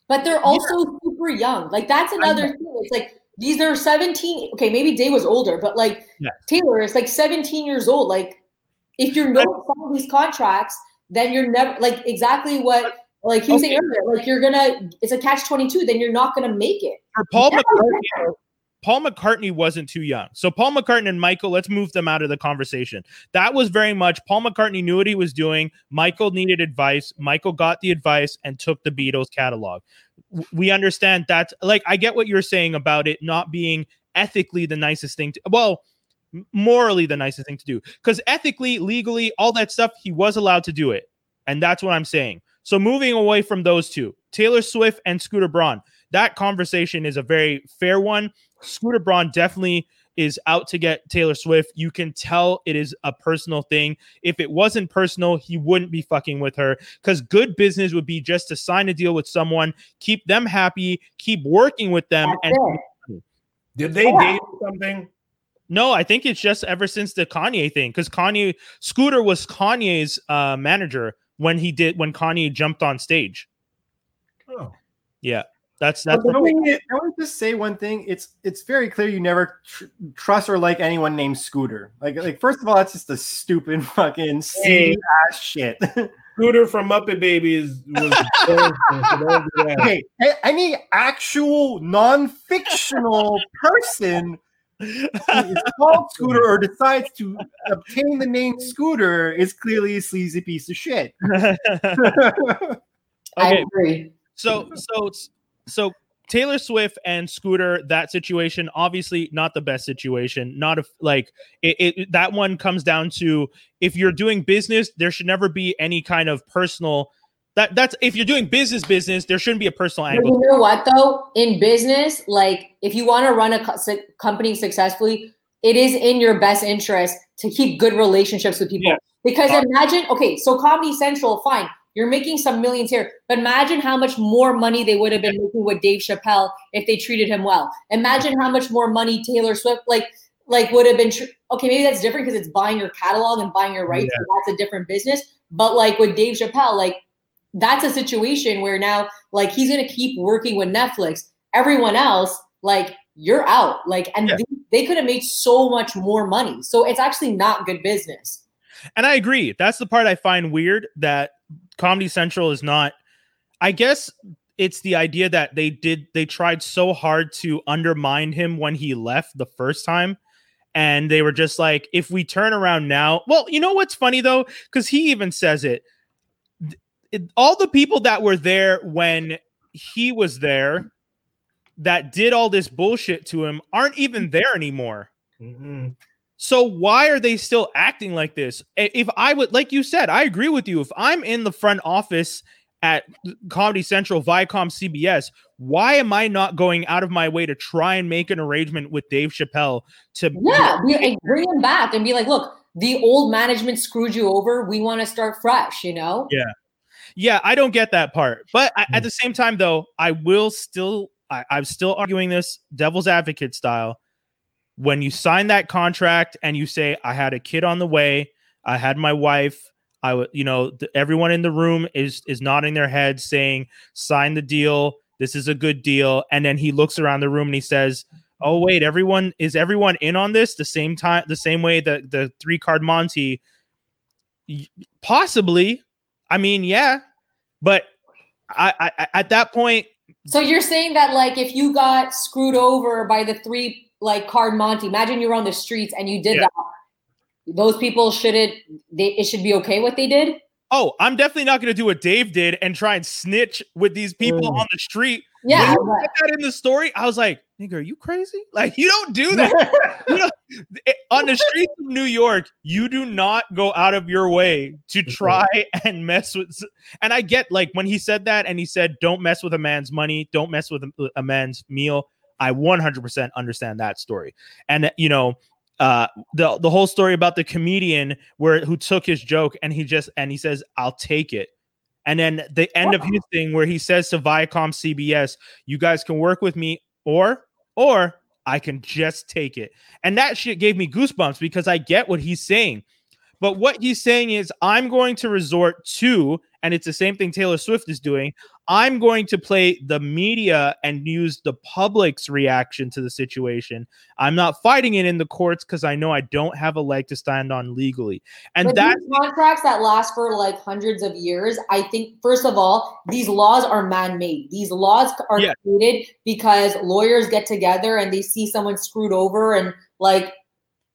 But they're also super young. Like that's another thing. It's like these are 17. Okay, maybe Day was older, but like Yeah. Taylor is like 17 years old. Like if you're not signing these contracts, then you're never like exactly what like he was saying earlier, like you're gonna it's a catch 22, then you're not gonna make it. for Paul Yeah, McCartney, Paul McCartney wasn't too young. So Paul McCartney and Michael, let's move them out of the conversation. That was very much Paul McCartney knew what he was doing. Michael needed advice. Michael got the advice and took the Beatles catalog. We understand that. Like, I get what you're saying about it not being ethically the nicest thing to, well, morally the nicest thing to do. Because ethically, legally, all that stuff, he was allowed to do it. And that's what I'm saying. So moving away from those two, Taylor Swift and Scooter Braun, that conversation is a very fair one. Scooter Braun definitely is out to get Taylor Swift. You can tell it is a personal thing. If it wasn't personal, he wouldn't be fucking with her because good business would be just to sign a deal with someone, keep them happy, keep working with them. That's and it. Did they Yeah. date or something? no, I think it's just ever since the Kanye thing because Kanye Scooter was Kanye's uh, manager when he did when Kanye jumped on stage. Oh. Yeah, that's that's But the thing I want to just say one thing. It's it's very clear you never tr- trust or like anyone named Scooter. Like like first of all, that's just a stupid fucking seedy ass shit. Scooter from Muppet Babies was so don't do that. okay, a- any actual non-fictional person who is called Scooter or decides to obtain the name Scooter is clearly a sleazy piece of shit. I okay. agree. So so so Taylor Swift and Scooter, that situation, obviously not the best situation. Not if like it, it that one comes down to if you're doing business, there should never be any kind of personal that that's if you're doing business business, there shouldn't be a personal But angle. you know what though? In business, like if you want to run a co- company successfully, it is in your best interest to keep good relationships with people. Yeah. Because imagine, okay, so Comedy Central, fine, you're making some millions here, but imagine how much more money they would have been making with Dave Chappelle if they treated him well. Imagine how much more money Taylor Swift, like, like would have been. Tr- okay, maybe that's different because it's buying your catalog and buying your rights. Yeah. so that's a different business. But like with Dave Chappelle, like that's a situation where now like he's gonna keep working with Netflix. Everyone else, like you're out. Like, and Yeah. they, they could have made so much more money. So it's actually not good business. And I agree. That's the part I find weird that Comedy Central is not. I guess it's the idea that they did they tried so hard to undermine him when he left the first time. And they were just like, if we turn around now, well, you know what's funny though? Because he even says it. It. All the people that were there when he was there that did all this bullshit to him aren't even there anymore. Mhm. So why are they still acting like this? If I would, like you said, I agree with you. If I'm in the front office at Comedy Central, Viacom, CBS, why am I not going out of my way to try and make an arrangement with Dave Chappelle to? Yeah, be, and bring him back and be like, look, the old management screwed you over. We want to start fresh. You know? Yeah. Yeah, I don't get that part. But I, at hmm. the same time, though, I will still, I, I'm still arguing this devil's advocate style. When you sign that contract and you say, I had a kid on the way, I had my wife, I would, you know, th- everyone in the room is is nodding their heads, saying, sign the deal. This is a good deal. And then he looks around the room and he says, Oh, wait, everyone is everyone in on this the same time, the same way that the three card Monty possibly I mean, yeah, but I, I I- at that point, So you're saying that like if you got screwed over by the three like card Monty, imagine you're on the streets and you did Yeah. that. Those people shouldn't. They it should be okay what they did. oh, I'm definitely not going to do what Dave did and try and snitch with these people Mm. on the street. Yeah, when you put that in the story, I was like, "Nigga, are you crazy? Like, you don't do that you know, on the streets of New York. You do not go out of your way to try and mess with." And I get like when he said that, and he said, "Don't mess with a man's money. Don't mess with a, a man's meal." I 100% understand that story, and you know, uh, the the whole story about the comedian where who took his joke and he just and he says, "I'll take it." And then the end of his thing where he says to Viacom CBS, "You guys can work with me, or or I can just take it." And that shit gave me goosebumps because I get what he's saying. But what he's saying is, I'm going to resort to, and it's the same thing Taylor Swift is doing. I'm going to play the media and use the public's reaction to the situation. I'm not fighting it in the courts because I know I don't have a leg to stand on legally. And that, contracts that last for like hundreds of years, I think first of all, these laws are man-made. These laws are Yeah. created because lawyers get together and they see someone screwed over and like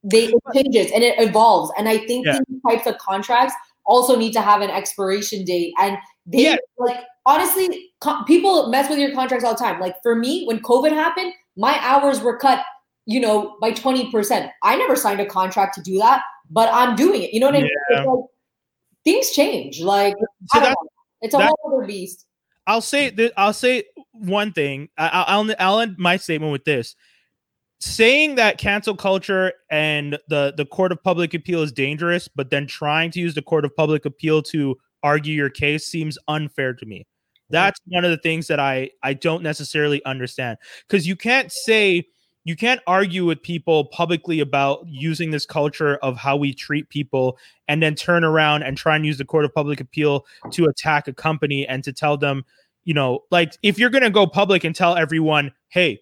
they it changes and it evolves. And I think Yeah. these types of contracts also need to have an expiration date. And they Yeah. like honestly, co- people mess with your contracts all the time. Like for me, when COVID happened, my hours were cut, you know, by 20%. I never signed a contract to do that, but I'm doing it. You know what I mean? It's like, things change. Like so that- it's a that- whole other beast. I'll say that I'll say one thing. I, I- I'll I'll end my statement with this: saying that cancel culture and the the court of public appeal is dangerous, but then trying to use the court of public appeal to argue your case seems unfair to me. That's one of the things that I I don't necessarily understand because you can't say you can't argue with people publicly about using this culture of how we treat people and then turn around and try and use the court of public appeal to attack a company and to tell them you know like if you're going to go public and tell everyone hey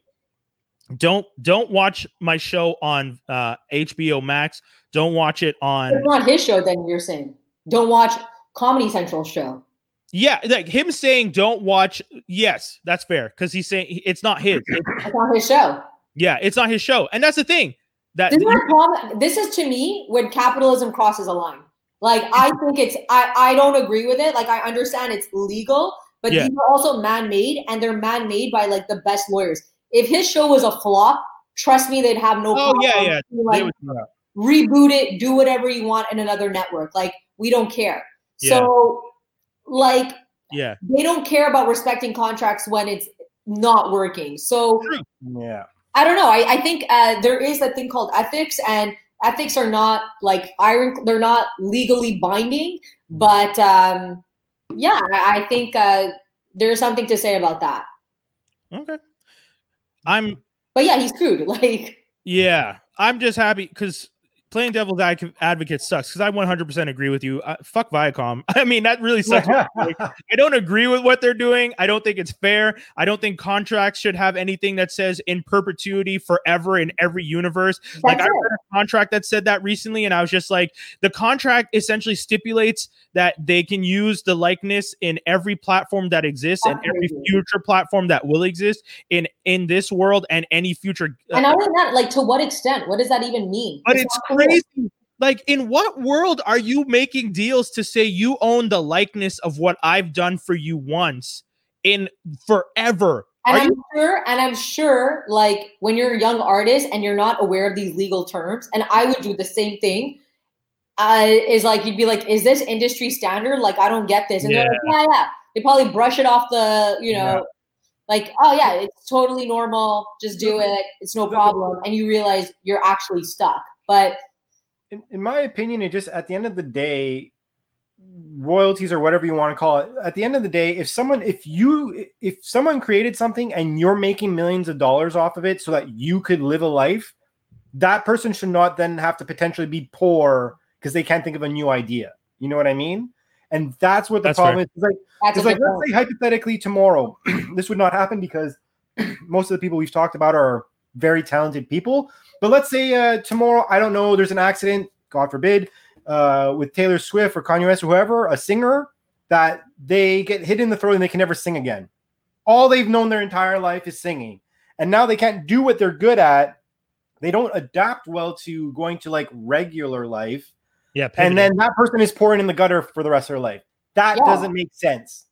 don't don't watch my show on uh hbo max don't watch it on It's not his show, then you're saying. Don't watch Comedy Central show. Yeah like him saying don't watch yes that's fair because he's saying it's not his It's- not his show. yeah it's not his show and that's the thing that This is, problem. this is to me when capitalism crosses a line. Like I think it's I I don't agree with it. Like I understand it's legal, but Yeah. these are also man-made, and they're man-made by like the best lawyers. If his show was a flop, trust me, they'd have no. Oh, problem yeah, yeah. Like, reboot it, do whatever you want in another network. Like we don't care. Yeah. So, like yeah. they don't care about respecting contracts when it's not working. So Yeah. I don't know. I, I think uh, there is a thing called ethics, and ethics are not like iron. They're not legally binding, but um, yeah, I, I think uh, there's something to say about that. Okay. I'm But yeah, he's screwed. Like yeah. I'm just happy because playing devil's advocate sucks because I 100% agree with you. Uh, fuck Viacom. I mean, that really sucks. I don't agree with what they're doing. I don't think it's fair. I don't think contracts should have anything that says in perpetuity forever in every universe. like that's I read a contract that said that recently, and I was just like, the contract essentially stipulates that they can use the likeness in every platform that exists and every future platform that will exist in in this world and any future. uh, And other than that, like to what extent? What does that even mean? but it's clear. Crazy. Like, in what world are you making deals to say you own the likeness of what I've done for you once in forever? And Are I'm you sure, and I'm sure, like when you're a young artist and you're not aware of these legal terms, and I would do the same thing. Uh, is like you'd be like, is this industry standard? Like I don't get this, and they're like, yeah, yeah. They probably brush it off the, you know, Yeah. like, oh yeah, it's totally normal. Just do it. It's no problem. And you realize you're actually stuck. But in, in my opinion, it just at the end of the day, royalties or whatever you want to call it. At the end of the day, if someone, if you, if someone created something and you're making millions of dollars off of it, so that you could live a life, that person should not then have to potentially be poor because they can't think of a new idea. You know what I mean? And that's what the That's problem is. It's like that's it's like let's point. say hypothetically tomorrow, this would not happen because most of the people we've talked about are very talented people. But let's say uh, tomorrow, I don't know, there's an accident, God forbid, uh, with Taylor Swift or Kanye West or whoever, a singer that they get hit in the throat and they can never sing again. All they've known their entire life is singing, and now they can't do what they're good at. They don't adapt well to going to like regular life yeah, and then that person is pouring in the gutter for the rest of their life. That Yeah. doesn't make sense.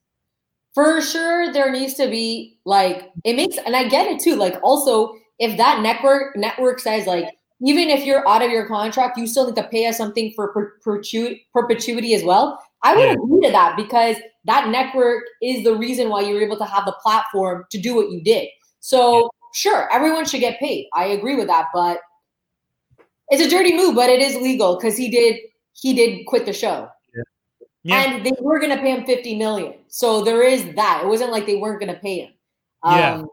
for sure there needs to be like it makes and i get it too like also if that network network says like even if you're out of your contract you still need to pay us something for per- perpetu- perpetuity as well i would Yeah. agree to that because that network is the reason why you're able to have the platform to do what you did so sure everyone should get paid i agree with that but it's a dirty move but it is legal because he did he did quit the show Yeah. and they were going to pay him 50 million. So there is that. It wasn't like they weren't going to pay him. Yeah. Um,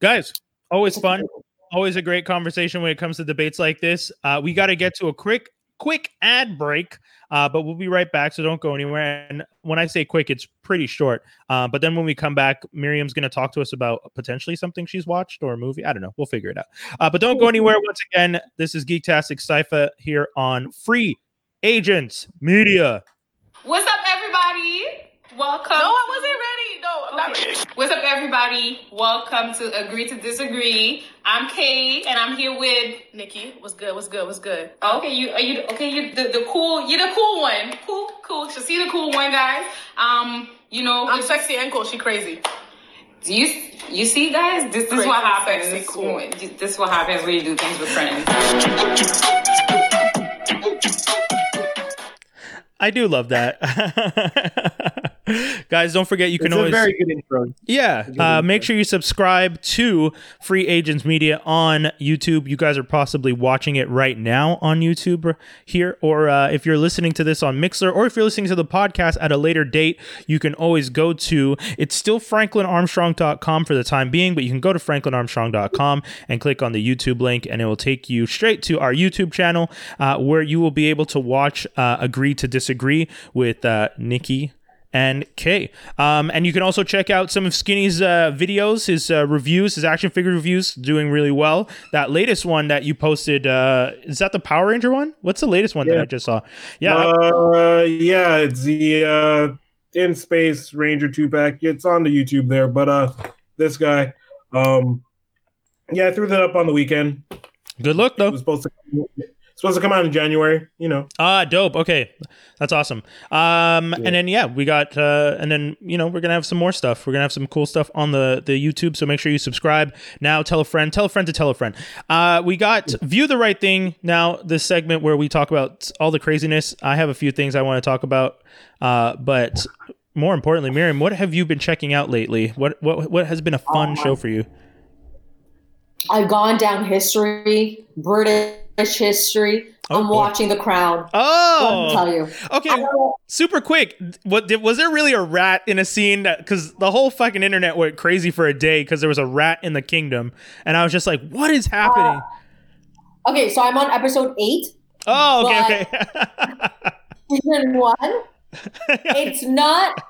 guys always fun. Always a great conversation when it comes to debates like this. Uh, we got to get to a quick quick ad break uh, but we'll be right back so don't go anywhere. And when i say quick it's pretty short. Uh, but then when we come back miriam's going to talk to us about potentially something she's watched or a movie. I don't know. We'll figure it out. Uh, but don't go anywhere. Once again this is geektastic cypher here on free agents media. What's up, everybody? Welcome. No, I wasn't ready. No. What's up, everybody? Welcome to Agree to Disagree. I'm Kay, and I'm here with Nikki. What's good? What's good? What's good? Oh, okay, you are you okay? You the, the cool. You're the cool one. Cool, cool. So see the cool one, guys. Um, you know, I'm sexy and cool. She crazy. Do you you see, guys? This, this is what happens. sexy, cool. This is what happens when you do things with friends. i do love that guys don't forget you can it's always a very good intro. Yeah. Good Uh, info. make sure you subscribe to Free Agents Media on YouTube. You guys are possibly watching it right now on YouTube here, or uh, if you're listening to this on Mixlr, or if you're listening to the podcast at a later date, you can always go to it's still franklinarmstrong.com for the time being, but you can go to franklinarmstrong.com and click on the YouTube link, and it will take you straight to our YouTube channel uh, where you will be able to watch uh, Agree to Disagree with uh, Nikki and Kay. Um, and you can also check out some of Skinny's uh, videos, his uh, reviews, his action figure reviews, doing really well. That latest one that you posted, uh, is that the Power Ranger one? What's the latest one that I just saw? Yeah, Uh, yeah, it's the uh, in space Ranger two pack. It's on the YouTube there, but uh, this guy, um, yeah, I threw that up on the weekend. good It though. was supposed to supposed to come out in January. You know, Ah, dope. Okay, that's awesome. Um, and then yeah, we got uh, and then you know we're gonna have some more stuff. We're gonna have some cool stuff on the the YouTube. So make sure you subscribe now. Tell a friend. Tell a friend to tell a friend. Uh, we got view the right thing now. This segment where we talk about all the craziness. I have a few things I want to talk about. Uh, but more importantly, Miriam, what have you been checking out lately? What what what has been a fun show for you? I've gone down history, British history. Oh, I'm boy. watching The me Oh, tell you. okay. Super quick what was there really a rat in a scene that because the whole fucking internet went crazy for a day because there was a rat in the kingdom and i was just like what is happening uh, Okay, so I'm on episode eight. oh okay season one. it's not.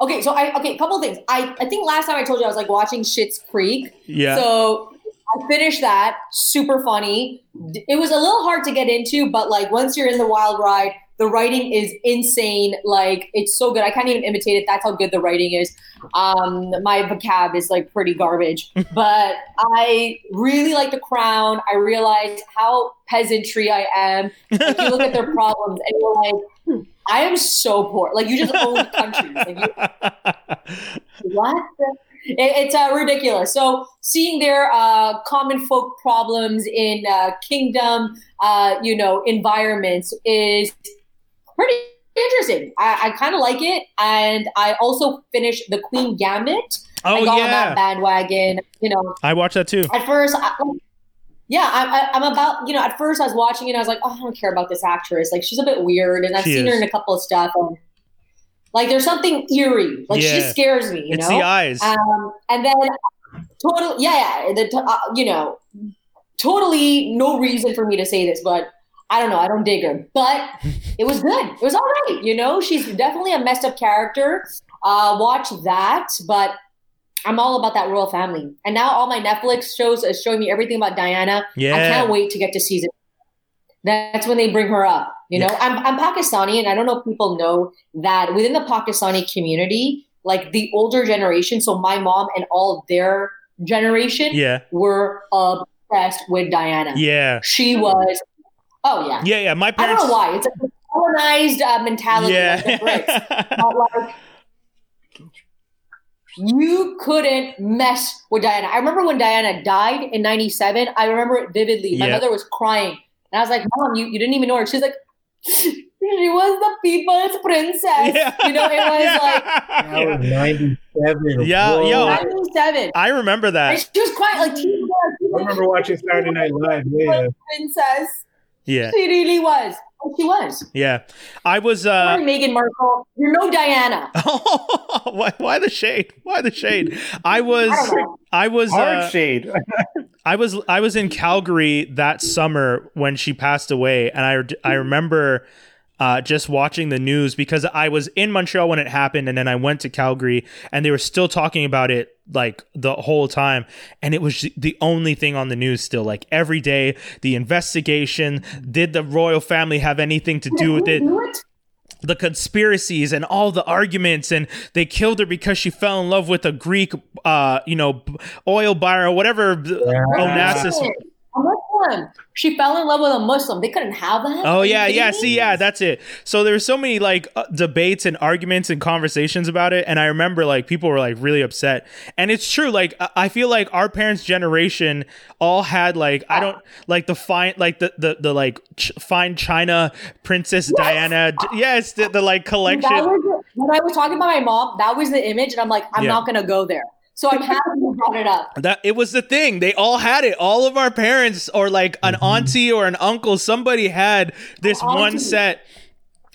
Okay, so I okay, a couple things. I I think last time I told you I was like watching Schitt's Creek. yeah So I finished that. Super funny. It was a little hard to get into, but like once you're in the wild ride, the writing is insane. Like it's so good. I can't even imitate it. That's how good the writing is. Um, my vocab is like pretty garbage, but I really like The Crown. I realized how peasantry I am. Like you look at their problems and you're like, hmm, I am so poor. Like you just own countries. Like you, what? It, it's uh, ridiculous. So seeing their uh, common folk problems in uh, kingdom, uh, you know, environments is pretty interesting. I, I kind of like it, and I also finished the Queen Gambit. I oh got on yeah that bandwagon. You know, i watched that too at first, I, yeah, I, I, I'm about. You know, at first I was watching it, I was like, oh, I don't care about this actress. Like she's a bit weird, and I've She seen her in a couple of stuff. And, like there's something eerie. Like she Yeah. scares me. You it's know? the eyes Um, and then totally, yeah, yeah, the, uh, you know, totally no reason for me to say this, but I don't know. I don't dig her, but it was good. It was all right. You know, she's definitely a messed up character. Uh, watch that, but I'm all about that royal family. And now all my Netflix shows is showing me everything about Diana. Yeah. I can't wait to get to season. That's when they bring her up. You know, I'm, I'm Pakistani, and I don't know if people know that within the Pakistani community, like the older generation, so my mom and all their generation yeah were obsessed with Diana. yeah She was, oh yeah. yeah yeah my parents. I don't know why. It's a colonized uh, mentality like the yeah like, you couldn't mess with Diana. I remember when Diana died in 97. I remember it vividly. My Yeah. mother was crying. And I was like, Mom, you, you didn't even know her. She's like, She was the people's princess. yeah You know, it was like that was ninety-seven. Yeah, Whoa. yo, I- 97. i remember And that she was crying like, she was, she I remember watching Saturday Night Live. Yeah, princess. yeah She really was. And she was. yeah i was uh Sorry, Meghan Markle. You're no Diana. why, why the shade why the shade i was I i was Hard uh, shade. I was I was in Calgary that summer when she passed away, and I I remember uh, just watching the news because I was in Montreal when it happened, and then I went to Calgary, and they were still talking about it like the whole time, and it was the only thing on the news still. Like every day, the investigation. Did the royal family have anything to do with it? The conspiracies and all the arguments and they killed her because she fell in love with a greek uh you know oil buyer or whatever onassis A Muslim. She fell in love with a Muslim. They couldn't have that. Oh yeah, yeah. See, yeah, that's it. So there were so many like uh, debates and arguments and conversations about it, and I remember like people were like really upset. And it's true. Like I- I feel like our parents' generation all had like I don't like the fine like the the the like ch- fine China Princess Diana. Yes, the, the like collection. was, when I was talking about my mom, that was the image, and I'm like, I'm Yeah. not gonna go there. So I'm happy you brought it up. That it was the thing. They all had it. All of our parents, or like an mm-hmm. auntie or an uncle, somebody had this one Auntie. set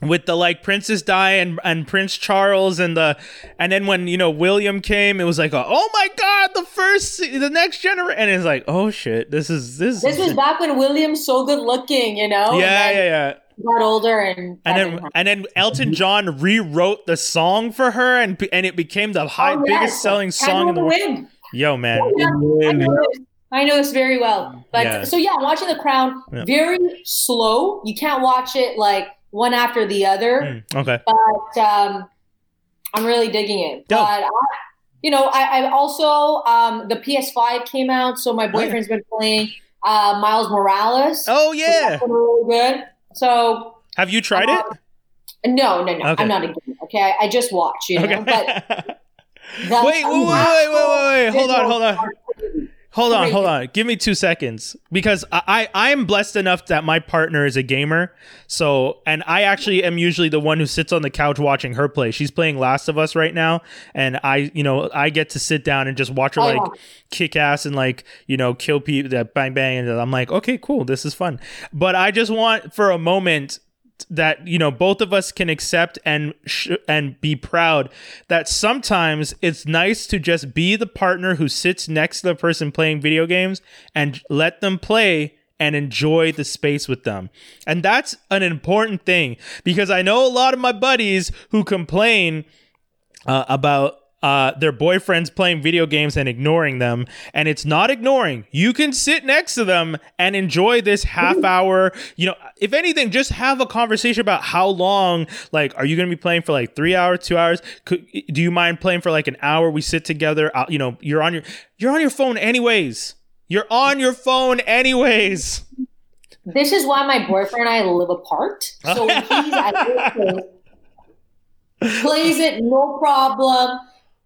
with the like Princess Di and, and Prince Charles and the and then when you know William came, it was like oh my god, the first the next generation, and it's like oh shit, this is this. This was back when William's so good looking, you know. yeah, and yeah, yeah. Got older and And then didn't and then Elton John rewrote the song for her, and and it became the high Oh, biggest selling song in the world. in the Wind. Yo, man. Yeah, I know this. I know this very well. But Yeah. so yeah, watching The Crown, Yeah. very slow. You can't watch it like one after the other. Mm, okay. But um, I'm really digging it. Dope. But I, you know, I, I also um, the PS5 came out, so my Oh, yeah. boyfriend's been playing. uh, Miles Morales. Oh yeah. That's been really good. So Have you tried it? um, no, no, no. Okay. I'm not a gamer. Okay, I, I just watch. You know, Okay. but wait, wait, wait, wait, wait, wait, wait. Hold on, hold on. on. Hold on, hold on. Give me two seconds because I, I I'm blessed enough that my partner is a gamer. So and I actually am usually the one who sits on the couch watching her play. She's playing Last of Us right now, and I you know I get to sit down and just watch her Oh, like yeah. kick ass and like you know kill people that bang bang, and I'm like okay cool this is fun. But I just want for a moment that you know both of us can accept and sh- and be proud that sometimes it's nice to just be the partner who sits next to the person playing video games and let them play and enjoy the space with them. And that's an important thing because I know a lot of my buddies who complain uh, about uh, their boyfriends playing video games and ignoring them. And it's not ignoring. You can sit next to them and enjoy this half hour. You know, if anything, just have a conversation about how long. Like, are you going to be playing for like three hours, two hours? Could, do you mind playing for like an hour? We sit together. You know, you're on your you're on your phone anyways. You're on your phone anyways. This is why my boyfriend and I live apart. So he's at his place, plays it no problem.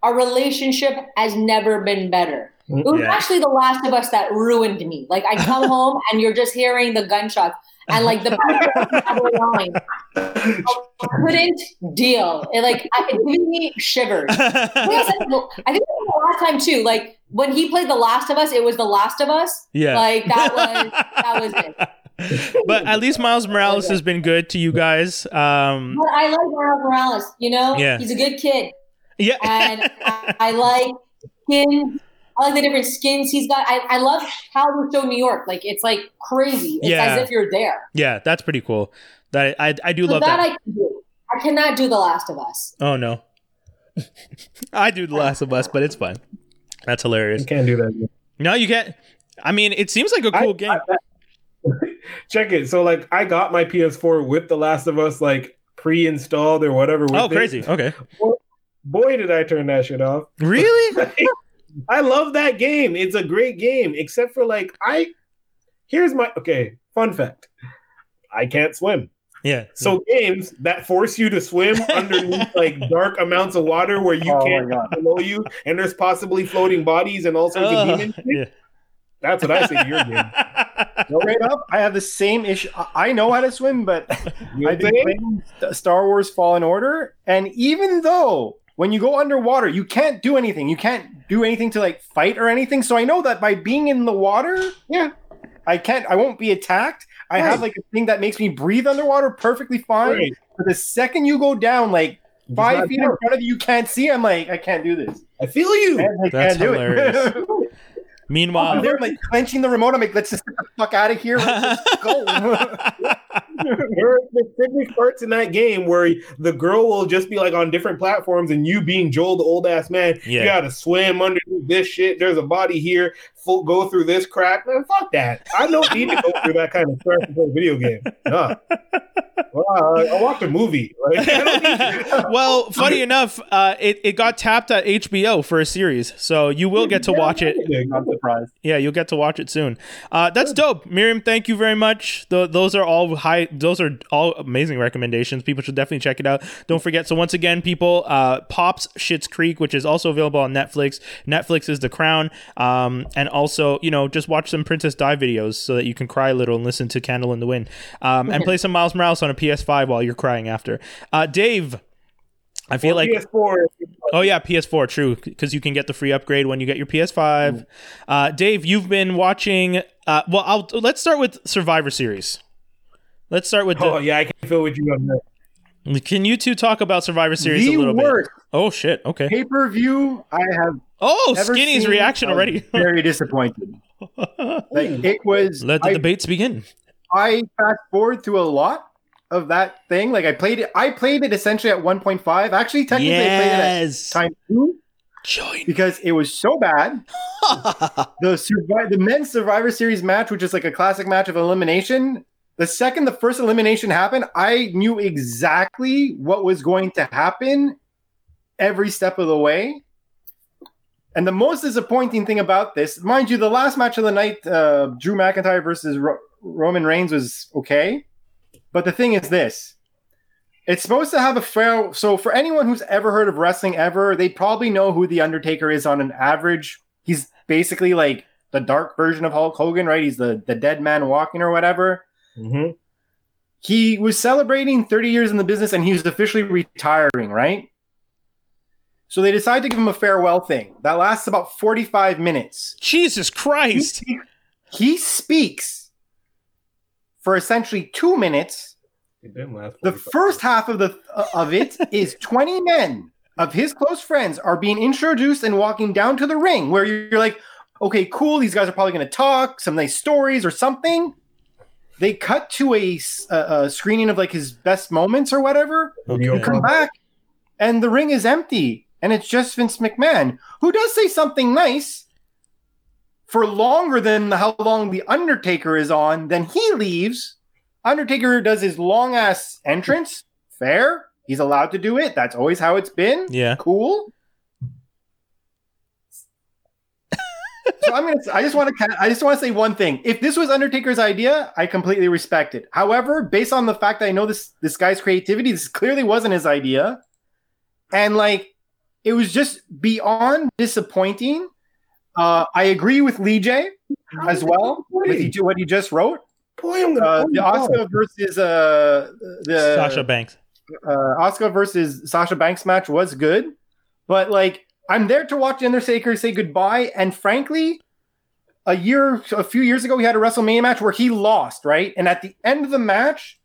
Our relationship has never been better. It was Yeah. actually The Last of Us that ruined me. Like I come home and you're just hearing the gunshots and like the line. I couldn't deal. It like I- it giving me shivers. I think I said- I think it was the last time too. Like when he played The Last of Us, it was The Last of Us. yeah. Like that was that was it. but at least Miles Morales has been good to you guys. Um, But I like Miles Morales. You know, Yeah. he's a good kid, yeah. and I, I like skins. I like the different skins he's got. I, I love how they show New York. Like it's like crazy. It's Yeah. as if you're there. Yeah, that's pretty cool. That I I do So love that, that. I can do. I cannot do The Last of Us. oh no, I do The Last of Us, but it's fun. That's hilarious. You can't do that. No, you can't. I mean, it seems like a cool I- game. I- check it. So like I got my PS4 with The Last of Us like pre-installed or whatever. with oh, it. crazy. Okay, Boy, did I turn that shit off. really? I love that game. It's a great game, except for like I. Here's my okay. Fun fact: I can't swim. Yeah. So games that force you to swim underneath like dark amounts of water where you Oh can't God. below you, and there's possibly floating bodies and all sorts of demons. yeah. That's what I say to your game. Straight up, I have the same issue. I- I know how to swim, but I've been think? playing Star Wars Fallen Order, and even though when you go underwater, you can't do anything. You can't do anything to like fight or anything. So I know that by being in the water, Yeah. I can't. I won't be attacked. I have like a thing that makes me breathe underwater perfectly fine. Right. But the second you go down, like five not feet in front of you, you can't see. I'm like, I can't do this. I feel you. And I That's can't do hilarious. it. I'm Meanwhile, there like clenching the remote. I'm like, let's just get the fuck out of here. Let's just go. There are specific parts in that game where the girl will just be like on different platforms, and you being Joel, the old ass man, Yeah. you gotta swim underneath this shit. There's a body here. Full, go through this crack. Man, fuck that. I don't need to go through that kind of stuff to play a video game. Nah. Well, I, I watched a movie. Like, I don't need well, funny enough, uh, it it got tapped at HBO for a series, so you will get to watch it. I'm surprised. Yeah, you'll get to watch it soon. Uh, that's dope, Miriam. Thank you very much. Th- those are all high. Those are all amazing recommendations. People should definitely check it out. Don't forget. So once again, people, uh, Pops Schitt's Creek, which is also available on Netflix. Netflix is the crown. Um, and also, you know, just watch some Princess Di videos so that you can cry a little and listen to Candle in the Wind. Um, and play some Miles Morales on a PS5 while you're crying after. Uh, Dave. I feel Well, like PS4. Oh yeah, PS4, true, because you can get the free upgrade when you get your PS5. Uh, Dave, you've been watching. Uh, well, I'll let's start with Survivor Series. Let's start with. The, Oh yeah, I can feel what you on that. Can you two talk about Survivor Series The a little worst bit? Oh shit. Okay. pay per view I have Oh, ever Skinny's seen. reaction already. very disappointed. Like it was. Let the I, debates begin. I fast forward through a lot of that thing. Like I played it. I played it essentially at 1.5. Actually, technically, I played it at time two Join. because it was so bad. The survi- the men's Survivor Series match, which is like a classic match of elimination. The second the first elimination happened, I knew exactly what was going to happen every step of the way. And the most disappointing thing about this, mind you, the last match of the night, uh, Drew McIntyre versus Ro- Roman Reigns was okay. But the thing is this it's supposed to have a fair. So, for anyone who's ever heard of wrestling ever, they probably know who The Undertaker is on an average. He's basically like the dark version of Hulk Hogan, right? He's the, the dead man walking or whatever. Mhm. He was celebrating 30 years in the business and he was officially retiring, right? So they decide to give him a farewell thing that lasts about 45 minutes. Jesus Christ. He speaks for essentially two minutes. It didn't last The first half of the uh, of it is 20 men of his close friends are being introduced and walking down to the ring where you're, you're like, okay, cool. These guys are probably going to talk some nice stories or something. They cut to a screening of like his best moments or whatever. Video Okay. Come back, and the ring is empty, and it's just Vince McMahon who does say something nice for longer than how long the Undertaker is on. Then he leaves. Undertaker does his long ass entrance. Fair. He's allowed to do it. That's always how it's been. Yeah. Cool. so I'm gonna. I just want to. I just want to say one thing. If this was Undertaker's idea, I completely respect it. However, based on the fact that I know this this guy's creativity, this clearly wasn't his idea, and like it was just beyond disappointing. Uh, I agree with Lee J as well. With he, what he just wrote, Boy, I'm gonna uh, the Asuka God. versus uh, the Sasha Banks. uh, Asuka versus Sasha Banks match was good, but like I'm there to watch Undertaker say goodbye. And frankly, a year, a few years ago, we had a WrestleMania match where he lost, right? And at the end of the match,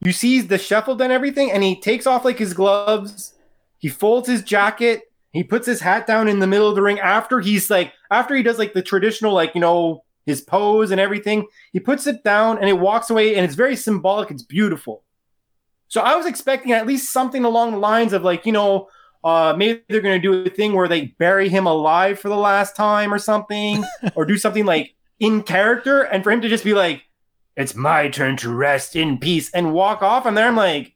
you see the shuffled and everything, and he takes off like his gloves, he folds his jacket, he puts his hat down in the middle of the ring after he's like, after he does like the traditional, like, you know, his pose and everything, he puts it down and it walks away, and it's very symbolic, it's beautiful. So I was expecting at least something along the lines of like, you know, uh, maybe they're going to do a thing where they bury him alive for the last time or something, or do something like in character, and for him to just be like, "It's my turn to rest in peace" and walk off. And there, I'm like,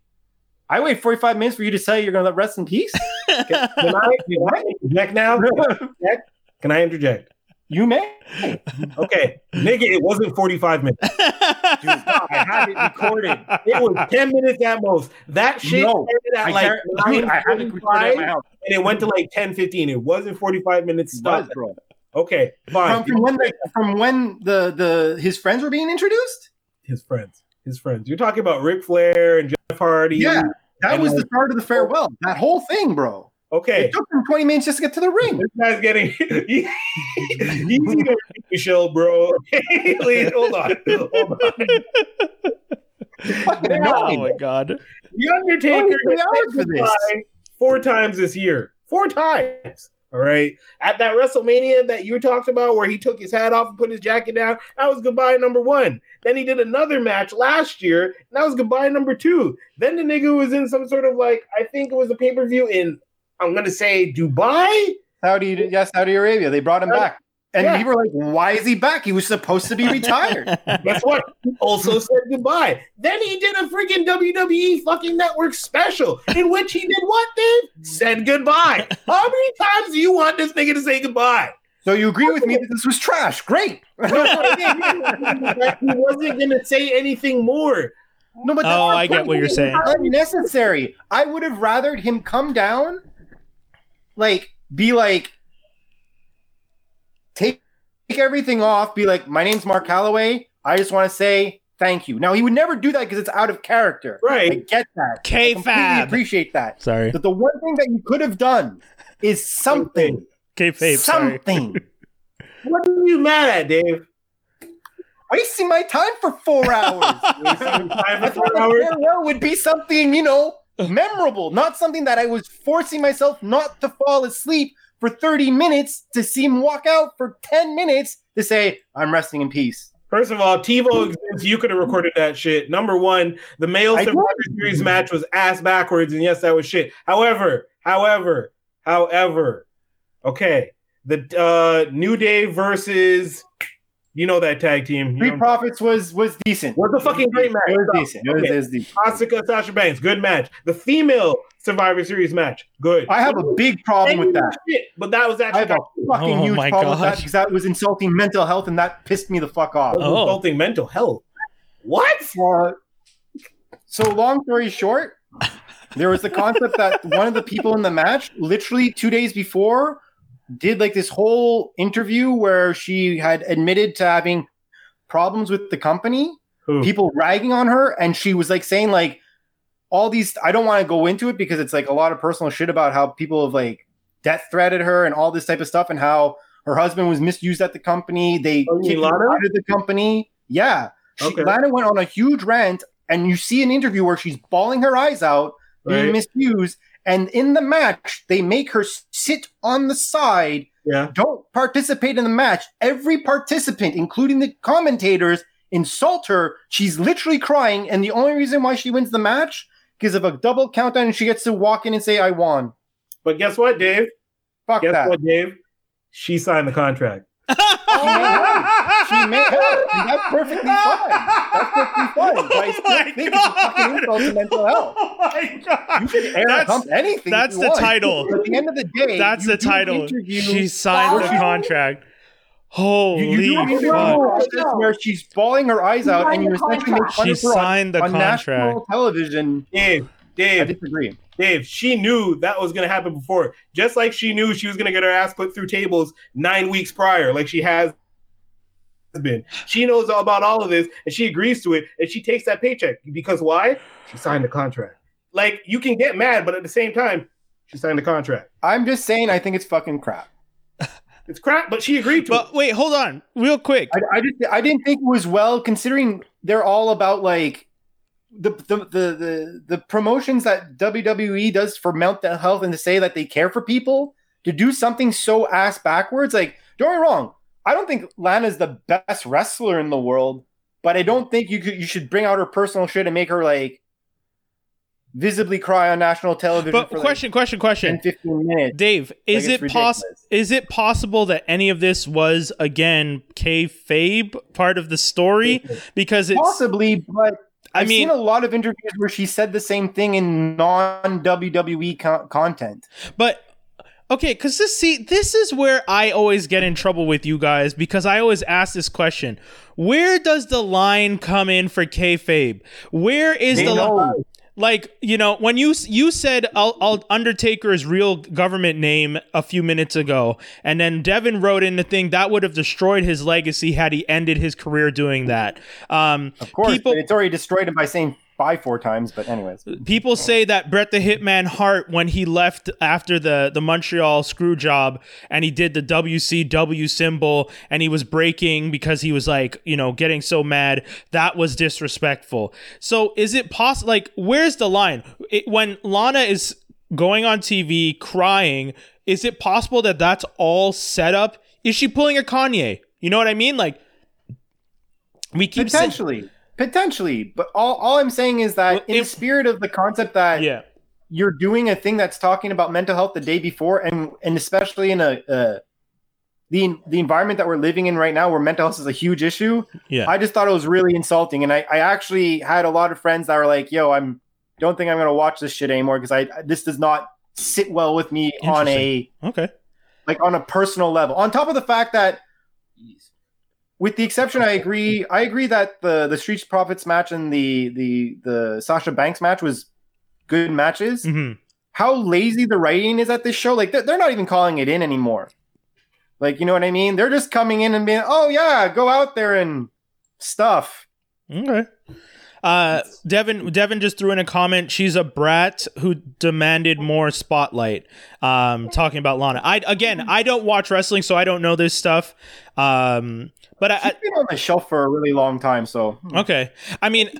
I wait 45 minutes for you to say you're going to rest in peace. Can I, can I interject now? Can I interject? you may. Okay, nigga, it wasn't 45 minutes. Dude, I have it recorded. It was 10 minutes at most. That shit No, at I, like dude, I have it recorded at my house. and it went to like 10 15. It wasn't 45 minutes. Stop. was, bro. Okay, fine. from when the, from when the the his friends were being introduced. His friends. His friends. You're talking about Ric Flair and Jeff Hardy. Yeah, that was the start of the farewell. That whole thing, bro. Okay. It took him 20 minutes just to get to the ring. This guy's getting easy to Michelle, bro. Hold on. Hold on. Oh my god. The Undertaker Only three has hours for this. four times this year. Four times. All right. At that WrestleMania that you talked about, where he took his hat off and put his jacket down, that was goodbye number one. Then he did another match last year, and that was goodbye number two. Then the nigga was in some sort of like, I think it was a pay per view in, I'm gonna say Dubai. Saudi, yes, Saudi Arabia. They brought him uh, back. And Yeah. people were like, why is he back? He was supposed to be retired. Guess what? He also said goodbye. Then he did a freaking WWE fucking network special in which he did what, Dave? Said goodbye. How many times do you want this nigga to say goodbye? so you agree with me that this was trash. Great. he wasn't gonna say anything more. No, but Oh, I get what you're saying. Unnecessary. I would have rathered him come down, like, be like, take, take everything off, be like, my name's Mark Calaway. I just want to say thank you. Now, he would never do that because it's out of character. I Right. get that. I K-Fab. appreciate that. Sorry. But the one thing that you could have done is something. Kayfabe. Sorry. something. What are you mad at, Dave? Wasting my time for four hours. I thought the farewell would be something, you know, memorable, not something that I was forcing myself not to fall asleep for 30 minutes to see him walk out for 10 minutes to say, I'm resting in peace. First of all, TiVo exists. You could have recorded that shit. Number one, the male Survivor. Series match was ass backwards, and yes, that was shit. However, however, however, okay, the uh, New Day versus You know that tag team. You Street Profits was was decent. Was a fucking great match. It was decent. It was, Okay. it was decent. Asuka Sasha Banks, good match. The female Survivor Series match, good. I have a big problem with that. Shit, but that was I actually have a fucking Oh huge my problem with that because that was insulting mental health and that pissed me the fuck off. Oh. insulting mental health. What? Uh, so long story short, there was the concept that one of the people in the match, literally two days before, did like this whole interview where she had admitted to having problems with the company, Who? people ragging on her, and she was like saying like all these. I don't want to go into it because it's like a lot of personal shit about how people have like death threatened her and all this type of stuff, and how her husband was misused at the company. They Oh, kicked her out of the company. Yeah. She, Okay. Lana went on a huge rant, and you see an interview where she's bawling her eyes out, being Right. misused. And in the match, they make her sit on the side, Yeah. don't participate in the match. Every participant, including the commentators, insult her. She's literally crying, and the only reason why she wins the match because of a double countdown, and she gets to walk in and say, "I won." But guess what, Dave? Fuck Guess that. what, Dave? She signed the contract. She may have. and That's perfectly fine. That's perfectly fine. Oh but I still Oh my think it's a fucking insult to mental oh health. Oh my god! You can air That's- hump anything. that's you the want. title. But At the end of the day, That's you the do title. She signed the contract. Holy you do fuck! where she's bawling her eyes out, signed and you the essentially make fun She of her on, the on contract. national television. Dave, Dave, I disagree. Dave, she knew that was going to happen before. Just like she knew she was going to get her ass put through tables nine weeks prior, like she has been. She knows all about all of this and she agrees to it and she takes that paycheck. Because why? She signed the contract. Like, you can get mad, but at the same time, she signed the contract. I'm just saying, I think it's fucking crap. It's crap, but she agreed to it. But wait, hold on, real quick. I, I just I didn't think it was well considering they're all about like the the the the, the promotions that WWE does for mental health and to say that they care for people to do something so ass backwards. Like, don't get me wrong, I don't think Lana's the best wrestler in the world, but I don't think you could you should bring out her personal shit and make her like visibly cry on national television But question, question, like question. 10, 15 minutes. Dave, is Like, it possible? Is it possible that any of this was again kayfabe part of the story? Because it's, Possibly, but I I've mean, seen a lot of interviews where she said the same thing in non WWE co- content. But okay, because this see, this is where I always get in trouble with you guys because I always ask this question: Where does the line come in for kayfabe? Where is They the line? Like you know, when you you said I'll, I'll Undertaker's real government name a few minutes ago, and then Devin wrote in the thing that would have destroyed his legacy had he ended his career doing that. Um, Of course, people it's already destroyed him by saying bye four times. But anyways, People say that Bret the Hitman Hart, when he left after the, the Montreal screw job and he did the WCW symbol and he was breaking because he was like, you know, getting so mad, that was disrespectful. So is it possible? Like, where's the line? It, when Lana is going on TV crying, is it possible that that's all set up? Is she pulling a Kanye? You know what I mean? Like, we keep saying, potentially, potentially. But all, all I'm saying is that Well, in the spirit of the concept that yeah. you're doing a thing that's talking about mental health the day before, and and especially in a uh, the the environment that we're living in right now, where mental health is a huge issue. Yeah. I just thought it was really insulting, and I, I actually had a lot of friends that were like, "Yo, I'm don't think I'm gonna watch this shit anymore because I this does not sit well with me on a Okay. like on a personal level." On top of the fact that, with the exception, I agree. I agree that the the Streets Profits match and the the the Sasha Banks match was good matches. hmm How lazy the writing is at this show, like they're, they're not even calling it in anymore. Like you know what I mean? They're just coming in and being, "Oh yeah, go out there and stuff." Okay. Uh, Devin, Devin just threw in a comment. She's a brat who demanded more spotlight. Um, talking about Lana. I again, I don't watch wrestling, so I don't know this stuff. Um, but I, She's been on the shelf for a really long time, so okay. I mean,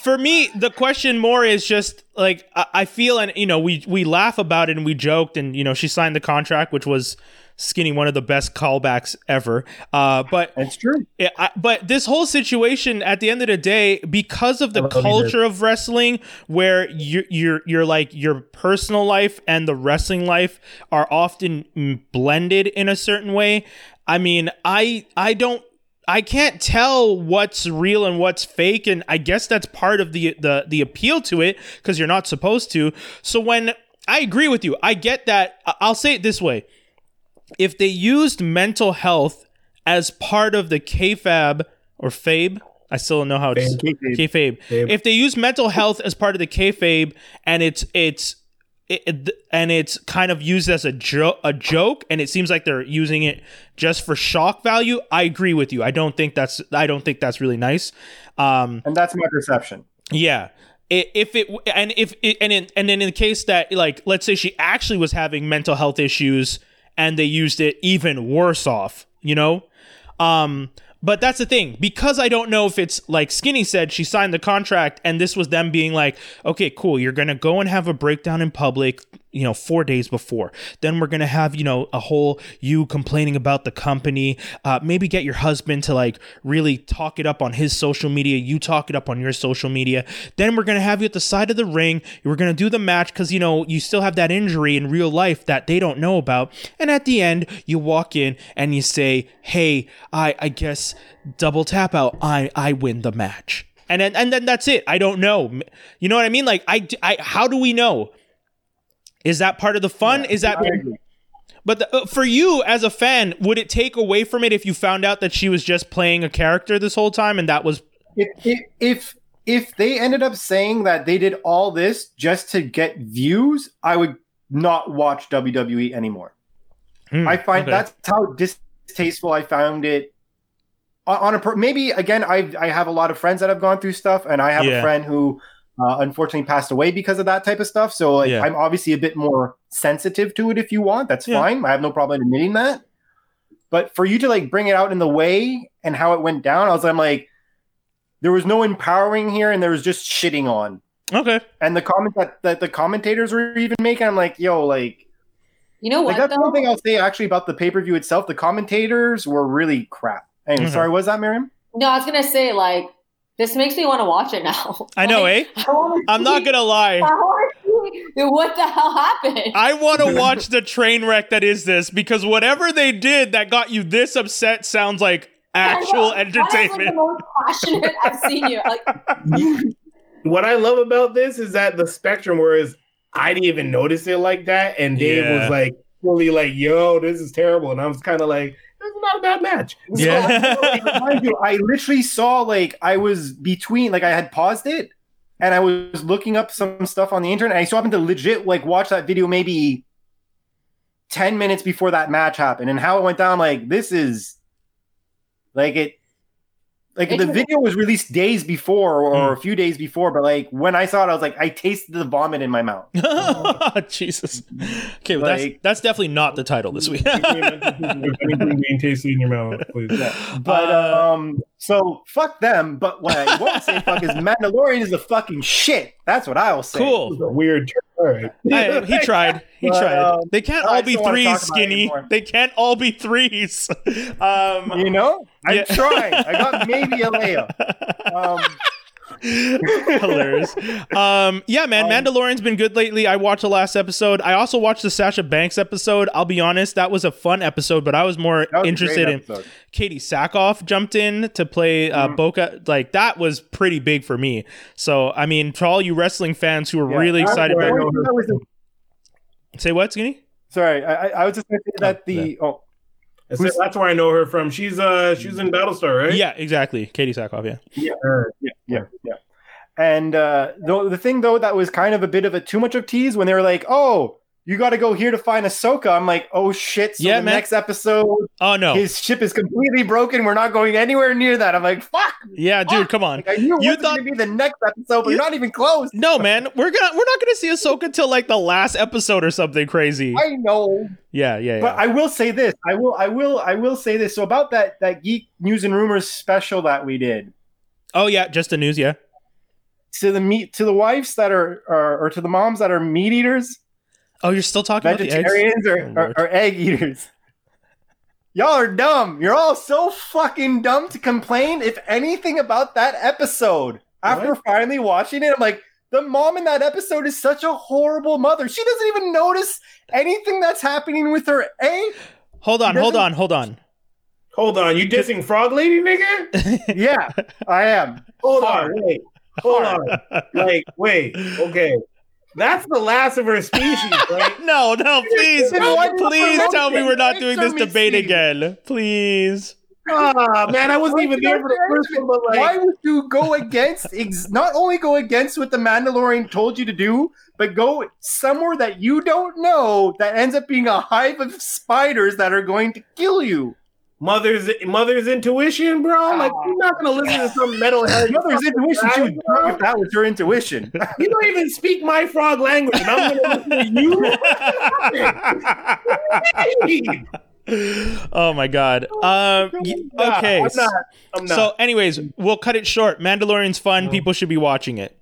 for me, the question more is just like I, I feel, and you know, we we laugh about it and we joked, and you know, she signed the contract, which was skinny one of the best callbacks ever. Uh, but it's true. Yeah, I, but this whole situation, at the end of the day, because of the I love you, culture of wrestling, where you're you're you're like your personal life and the wrestling life are often mm, blended in a certain way. I mean, I I don't I can't tell what's real and what's fake, and I guess that's part of the the the appeal to it because you're not supposed to. So when I agree with you, I get that. I'll say it this way: if they used mental health as part of the KFAB or FABE, I still don't know how it's kayfabe. Kayfabe. If they use mental health as part of the kayfabe, and it's it's it, it- and it's kind of used as a joke, a joke, and it seems like they're using it just for shock value. I agree with you. I don't think that's I don't think that's really nice. Um, And that's my perception. yeah. If it and if it, and in, and then in the case that like let's say she actually was having mental health issues and they used it even worse off, you know, um, but that's the thing. Because I don't know if it's like Skinny said she signed the contract and this was them being like, okay, cool, you're gonna go and have a breakdown in public, you know, four days before. Then we're gonna have you know a whole you complaining about the company. Uh, maybe get your husband to like really talk it up on his social media. You talk it up on your social media. Then we're gonna have you at the side of the ring. We're gonna do the match because you know you still have that injury in real life that they don't know about. And at the end, you walk in and you say, "Hey, I I guess double tap out. I I win the match." And then and then that's it. I don't know. You know what I mean? Like I I how do we know? Is that part of the fun? Is that but the, uh, for you as a fan, would it take away from it if you found out that she was just playing a character this whole time and that was if, if if if they ended up saying that they did all this just to get views, I would not watch WWE anymore. Hmm, I find okay. that's how distasteful I found it. On- On a per- maybe again, I I have a lot of friends that have gone through stuff, and I have Yeah. a friend who uh, unfortunately passed away because of that type of stuff. So like, Yeah. I'm obviously a bit more sensitive to it. If you want, that's Yeah. fine. I have no problem admitting that. But for you to like bring it out in the way and how it went down, I was I'm like, there was no empowering here, and there was just shitting on. okay. And the comments that, that the commentators were even making, I'm like, yo, like You know like what? that's one thing I'll say actually about the pay per view itself. The commentators were really crap. Anyway, Mhm. sorry, was that Miriam? No, I was gonna say like this makes me want to watch it now. I know, Like, eh? I I'm not gonna lie. I want to see what the hell happened. I want to watch the train wreck that is this because whatever they did that got you this upset sounds like actual That is, like, the entertainment. most passionate I've seen you. Like, What I love about this is that the spectrum, whereas I didn't even notice it like that, and Dave Yeah. was like fully like, "Yo, this is terrible," and I was kind of like, "This is not a bad match." Yeah. Mind you, I literally saw like I was between like I had paused it and I was looking up some stuff on the internet. And I so happened to legit like watch that video maybe 10 minutes before that match happened and how it went down. Like, this is like it like the video was released days before or Hmm. a few days before, but like when I saw it, I was like, I tasted the vomit in my mouth. Jesus. Okay, well, that's Like- that's definitely not the title this week. If anything being tasty in your mouth, please. But Uh, um, so fuck them. But what I won't say fuck is Mandalorian is a fucking shit. That's what I will say. Cool. a weird turn. All right. I- he tried. He But, tried. um, they can't I all be just don't wanna threes, talk about it skinny. They can't all be threes. Um, You know, I'm Yeah. trying. I got maybe a layup. Um, Hilarious. Um, yeah, man, Um, Mandalorian's been good lately. I watched the last episode. I also watched the Sasha Banks episode. I'll be honest, that was a fun episode, but I was more was interested in. Katee Sackhoff jumped in to play uh, Mhm. Boca. Like that was pretty big for me. So I mean, for all you wrestling fans who are Yeah, really excited about, know That was a- say what, Skinny? sorry, I, I- was just going to say that the oh I said, that's where I know her from. She's uh she's in Battlestar, right? Yeah, exactly. Katee Sackhoff. Yeah. yeah yeah yeah yeah. And uh, the the thing though that was kind of a bit of a too much of tease when they were like, oh. You got to go here to find Ahsoka. I'm like, oh shit! So Yeah, the man. next episode, Oh no. his ship is completely broken. We're not going anywhere near that. I'm like, fuck! yeah, dude, come on. Like, I knew You thought- going to be the next episode, but You- you're not even close. No, man, we're gonna we're not gonna see Ahsoka till like the last episode or something crazy. I know. Yeah, yeah, yeah. But I will say this. I will. I will. I will say this. So about that that geek news and rumors special that we did oh yeah, just the news. Yeah. to the meat to the wives that are, are or to the moms that are meat eaters, Oh, you're still talking about the eggs. vegetarians, or, Oh, or, or egg eaters. Y'all are dumb. You're all so fucking dumb to complain if anything about that episode. After finally watching it, I'm like, the mom in that episode is such a horrible mother. She doesn't even notice anything that's happening with her. A Hold on, hold on, hold on. Hold on, you dissing Frog Lady, nigga? Yeah, I am. Hold Hard. on, wait, hold on. Like, wait, okay. That's the last of her species, right? no, no, please, Then why did you please tell me we're not doing this debate mistake. again. Please. Ah, man, I wasn't even there for the first one, but Why would you go against ex- not only go against what the Mandalorian told you to do, but go somewhere that you don't know that ends up being a hive of spiders that are going to kill you? Mother's mother's intuition, bro. Like, you're not gonna listen to some metalhead. Mother's intuition she would bro. if that was her intuition. You don't even speak my frog language, and I'm gonna listen to you. oh my god. Um. okay. I'm not. I'm not. So, anyways, we'll cut it short. Mandalorian's fun. People should be watching it.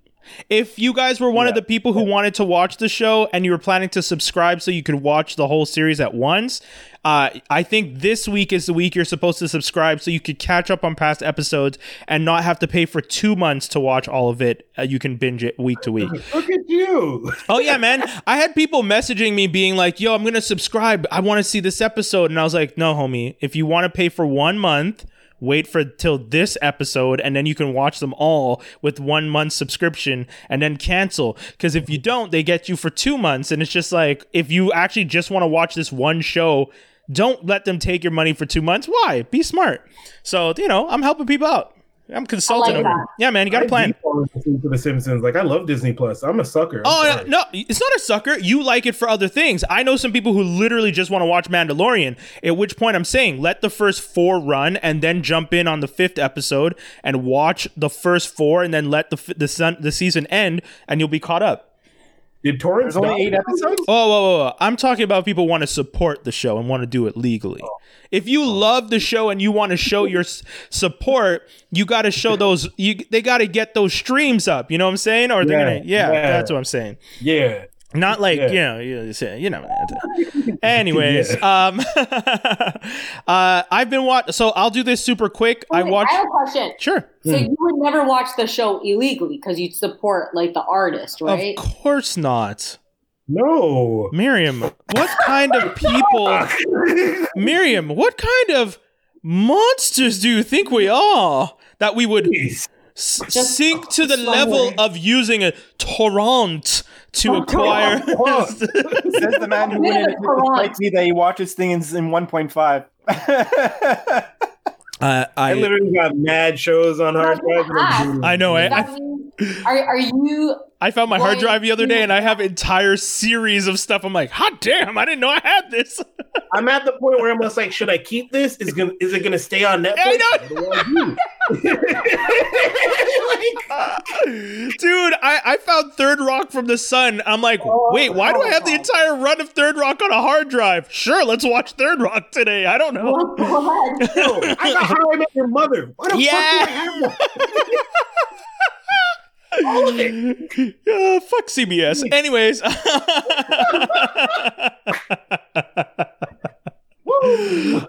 If you guys were one of the people who wanted to watch the show and you were planning to subscribe so you could watch the whole series at once, uh, I think this week is the week you're supposed to subscribe so you could catch up on past episodes and not have to pay for two months to watch all of it. Uh, you can binge it week to week. Look at you. Oh yeah, man. I had people messaging me being like, "Yo, I'm going to subscribe. I want to see this episode." And I was like, "No, homie. If you want to pay for 1 month, wait for till this episode and then you can watch them all with 1 month subscription and then cancel cuz if you don't, they get you for 2 months and it's just like if you actually just want to watch this one show, don't let them take your money for 2 months. Why? Be smart. So, you know, I'm helping people out. I'm consulting like over. that. Yeah, man, you got a I plan. default to The Simpsons. Like, I love Disney Plus. I'm a sucker. I'm Oh sorry. no, no, it's not a sucker. You like it for other things. I know some people who literally just want to watch Mandalorian. At which point I'm saying let the first four run and then jump in on the fifth episode and watch the first four and then let the the sun, the season end and you'll be caught up. Did torrents? There's only eight episodes. Oh, whoa, whoa, whoa. I'm talking about people want to support the show and want to do it legally. Oh. If you oh. love the show and you want to show your support, you got to show those. You they got to get those streams up. You know what I'm saying? Or they're Yeah, gonna. Yeah, yeah. that's what I'm saying. Yeah. Not like Yeah. you know, you say- you know. Anyways, um, uh, I've been watching. So I'll do this super quick. I Wait, watched. I have a question. Sure, So you would never watch the show illegally because you'd support like the artist, right? of course not, No. Miriam. What kind of people, Miriam? What kind of monsters do you think we are that we would s- sink to the somewhere. level of using a torrent to acquire? Says the man who Yeah, went in the me that he watches things in 1.5. uh, I I literally got mad shows on hard drive. and I'm doing it. I know. eh? I, mean- are, are you I found my hard drive the other day and I have entire series of stuff. I'm like, hot damn, I didn't know I had this. I'm at the point where I'm just like, should I keep this? Is gonna is it gonna stay on Netflix? I What do I do? Dude, I, I found Third Rock from the Sun. I'm like, wait, why do I have the entire run of Third Rock on a hard drive? Sure, let's watch Third Rock today. I don't know. what the heck? I got How I Met Your Mother. Why the Yeah. fuck do I have that? Uh, fuck CBS. Anyways.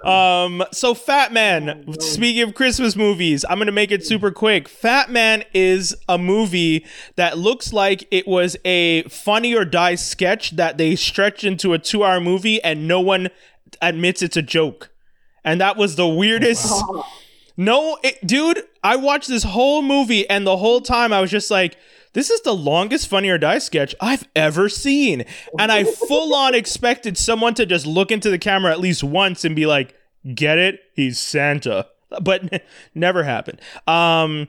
um so Fatman, speaking of Christmas movies, I'm going to make it super quick. Fatman is a movie that looks like it was a funny or die sketch that they stretched into a 2-hour movie and no one admits it's a joke. And that was the weirdest no, it, dude, I watched this whole movie and the whole time I was just like, this is the longest Funny or Die sketch I've ever seen. And I full on expected someone to just look into the camera at least once and be like, get it? He's Santa. But never happened. Um,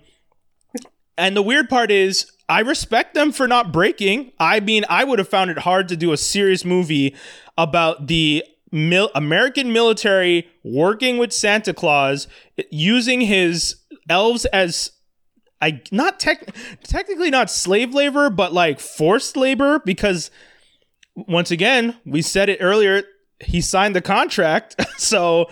and the weird part is, I respect them for not breaking. I mean, I would have found it hard to do a serious movie about the mil- American military working with Santa Claus, using his elves as I not tech technically not slave labor, but like forced labor because once again, we said it earlier, he signed the contract. so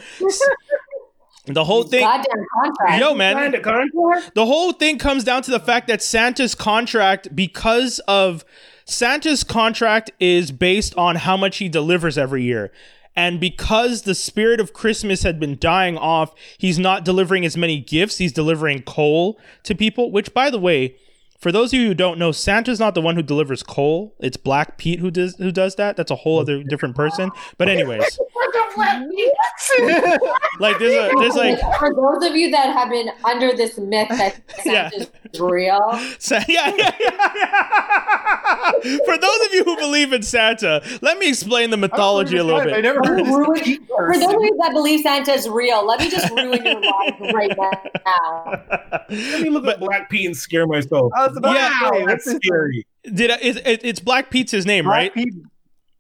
the whole thing Goddamn contract. Yo, man. Signed a contract? the whole thing comes down to the fact that Santa's contract, because of Santa's contract, is based on how much he delivers every year. And because the spirit of Christmas had been dying off, he's not delivering as many gifts. He's delivering coal to people, which, by the way, for those of you who don't know, Santa's not the one who delivers coal. It's Black Pete who does who does that. That's a whole other different person. But anyways, like there's a there's like for those of you that have been under this myth that Yeah. Santa's real, Sa- yeah, yeah, yeah, yeah. For those of you who believe in Santa, let me explain the mythology a little I bit. never heard of this for those of you that believe Santa's real, let me just ruin your life right now. Let me look at Black Pete and scare myself. I was about Yeah. to Wow, that's scary. Did I, it, it, it's Black Pete's his name, right? Black Pete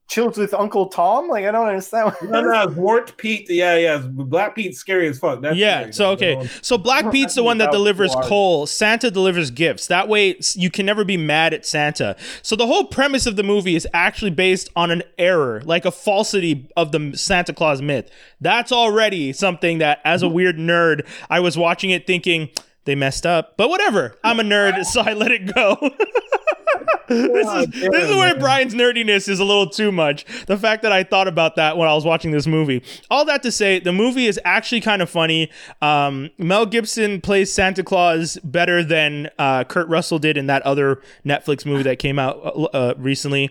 chills with Uncle Tom? Like I don't understand. What No, no, it's Wart Pete. Yeah, yeah. Black Pete's scary as fuck. That's yeah. scary. So okay. So Black Pete's the one that Without delivers water. coal. Santa delivers gifts. That way you can never be mad at Santa. So the whole premise of the movie is actually based on an error, like a falsity of the Santa Claus myth. That's already something that as a weird nerd, I was watching it thinking they messed up. But whatever. I'm a nerd, so I let it go. this is this is where Brian's nerdiness is a little too much. The fact that I thought about that when I was watching this movie. All that to say, the movie is actually kind of funny. Um, Mel Gibson plays Santa Claus better than uh, Kurt Russell did in that other Netflix movie that came out uh, uh, recently.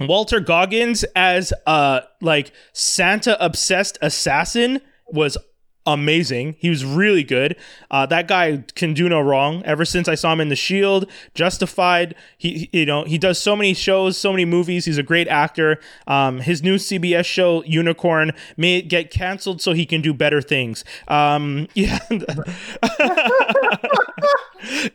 Walter Goggins as uh like Santa obsessed assassin was amazing. He was really good. Uh, that guy can do no wrong. Ever since I saw him in The Shield, Justified, he he- you know he does so many shows, so many movies. He's a great actor. Um, his new CBS show Unicorn may get canceled so he can do better things. Um, yeah,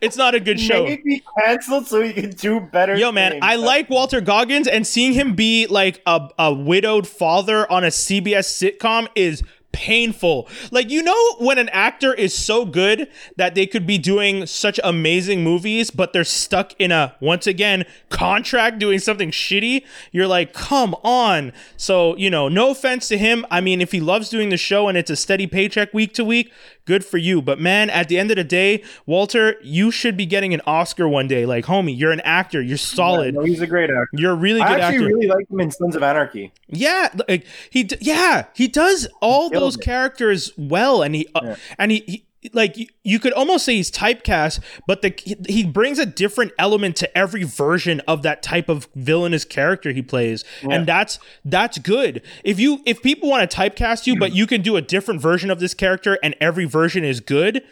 it's not a good show. Maybe canceled so he can do better. Yo, man, things. I like Walter Goggins, and seeing him be like a, a widowed father on a CBS sitcom is painful. Like, you know, when an actor is so good that they could be doing such amazing movies, but they're stuck in a, once again, contract doing something shitty, you're like, come on. So, you know, no offense to him. I mean, if he loves doing the show and it's a steady paycheck week to week, good for you. But man, at the end of the day, Walter, you should be getting an Oscar one day. Like, homie, you're an actor. You're solid. No, he's a great actor. You're a really good actor. I actually actor. really like him in Sons of Anarchy. yeah, like he, yeah, he does all killed those it. characters well, and he, uh, Yeah. and he, he like you, could almost say he's typecast, but the he, brings a different element to every version of that type of villainous character he plays, and that's that's good. If you if people want to typecast you, but you can do a different version of this character, and every version is good.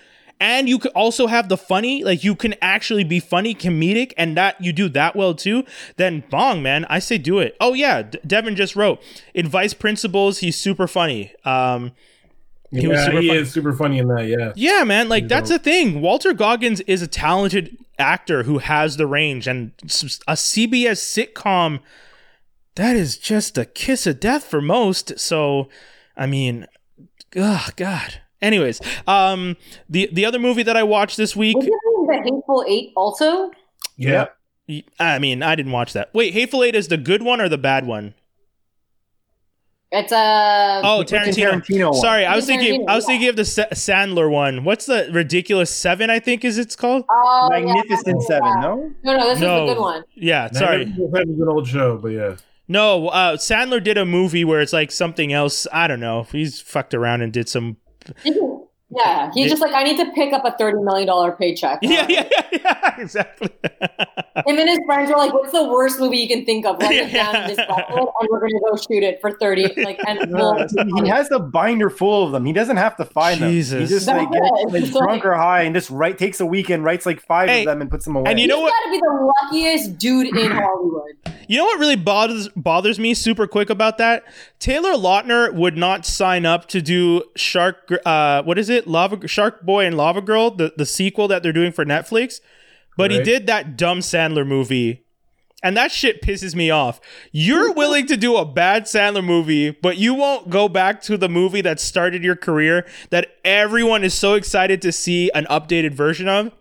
And you could also have the funny, like you can actually be funny, comedic, and that you do that well too. Then bong, man, I say do it. Oh yeah, D- Devin just wrote in Vice Principals, he's super funny. Um, He, He was super he fun- is super funny in that. Yeah. yeah, man, like You that's the thing. Walter Goggins is a talented actor who has the range, and a CBS sitcom that is just a kiss of death for most. So, I mean, oh god. Anyways, um, the the other movie that I watched this week. Was it in the Hateful Eight also? Yeah. I mean, I didn't watch that. Wait, Hateful Eight is the good one or the bad one? It's a. Oh, Tarantino. Tarantino one. Sorry, I was Quentin thinking. I was thinking of the Sa- Sandler one. What's the ridiculous seven? I think is it's called. Oh, yeah. Magnificent Seven, no? No, no, this No. is a good one. Yeah, sorry. That was an old show, but yeah. No, uh, Sandler did a movie where it's like something else. I don't know. He's fucked around and did some. Yeah, he's just like, I need to pick up a thirty million dollar paycheck. Yeah, yeah, yeah, yeah exactly. Him and his friends were like, "What's the worst movie you can think of? Write it down this Yeah. and we're gonna go shoot it for thirty. Like, and we'll, he has the binder full of them. He doesn't have to find them. He Jesus. just like gets it. like, It's like- drunk or high and just write takes a weekend, writes like five Hey, of them and puts them away. and you he's know what? got to be the luckiest dude in Hollywood. You know what really bothers bothers me super quick about that? Taylor Lautner would not sign up to do Shark. Uh, what is it? Lava Shark Boy and Lava Girl, the the sequel that they're doing for Netflix. But he did that dumb Sandler movie. And that shit pisses me off. You're willing to do a bad Sandler movie, but you won't go back to the movie that started your career that everyone is so excited to see an updated version of.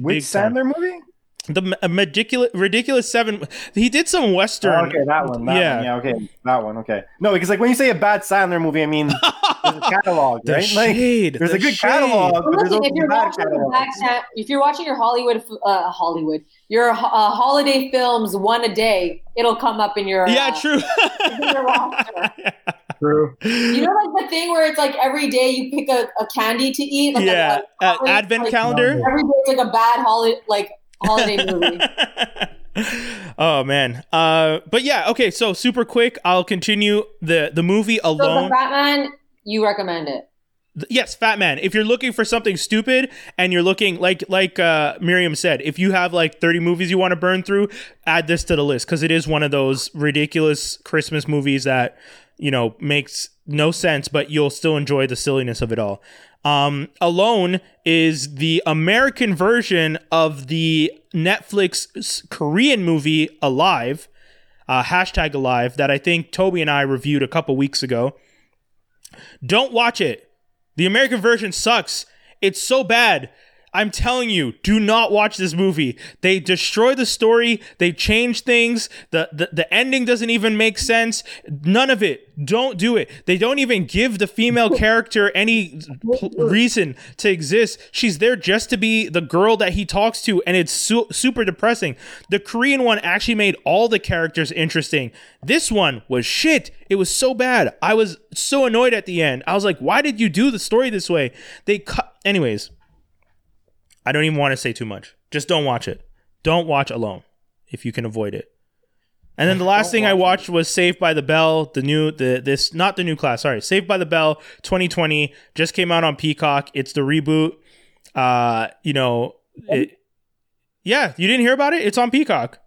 Which Big time. Sandler movie? The ridiculous, ridiculous seven. He did some western. Oh, okay, that one. That Yeah. one. Yeah, okay, that one. Okay. No, because like when you say a bad Sandler movie, I mean there's a catalog, The right? Like there's the a good shade. catalog, But but there's listen, if you're bad watching the catalog. Black if you're watching your Hollywood, uh, Hollywood, your uh, holiday films one a day, it'll come up in your Yeah, uh, true. your roster. True. You know, like the thing where it's like every day you pick a, a candy to eat. Like yeah, a, a holiday- advent like, calendar. Every day it's like a bad holiday, like holiday movie. oh man. Uh, but yeah. Okay. So super quick. I'll continue the the movie So alone. the Fatman, you recommend it. Yes Fatman if you're looking for something stupid and you're looking like like uh miriam said if you have like 30 movies you want to burn through add this to the list because it is one of those ridiculous christmas movies that you know makes no sense but you'll still enjoy the silliness of it all um alone is the american version of the netflix korean movie alive uh, hashtag alive that i think toby and i reviewed a couple weeks ago don't watch it the American version sucks. It's so bad. I'm telling you, do not watch this movie. They destroy the story. They change things. The, the the ending doesn't even make sense. None of it. Don't do it. They don't even give the female character any reason to exist. She's there just to be the girl that he talks to, and it's su- super depressing. The Korean one actually made all the characters interesting. This one was shit. It was so bad. I was so annoyed at the end. I was like, why did you do the story this way? They cut. Anyways, I don't even want to say too much. Just don't watch it. Don't watch alone if you can avoid it. And then the last Don't thing I watch watched was Saved by the Bell, the new the this not the new class, sorry. Saved by the Bell 2020 just came out on Peacock. It's the reboot. Uh, you know, it, yeah, you didn't hear about it? It's on Peacock.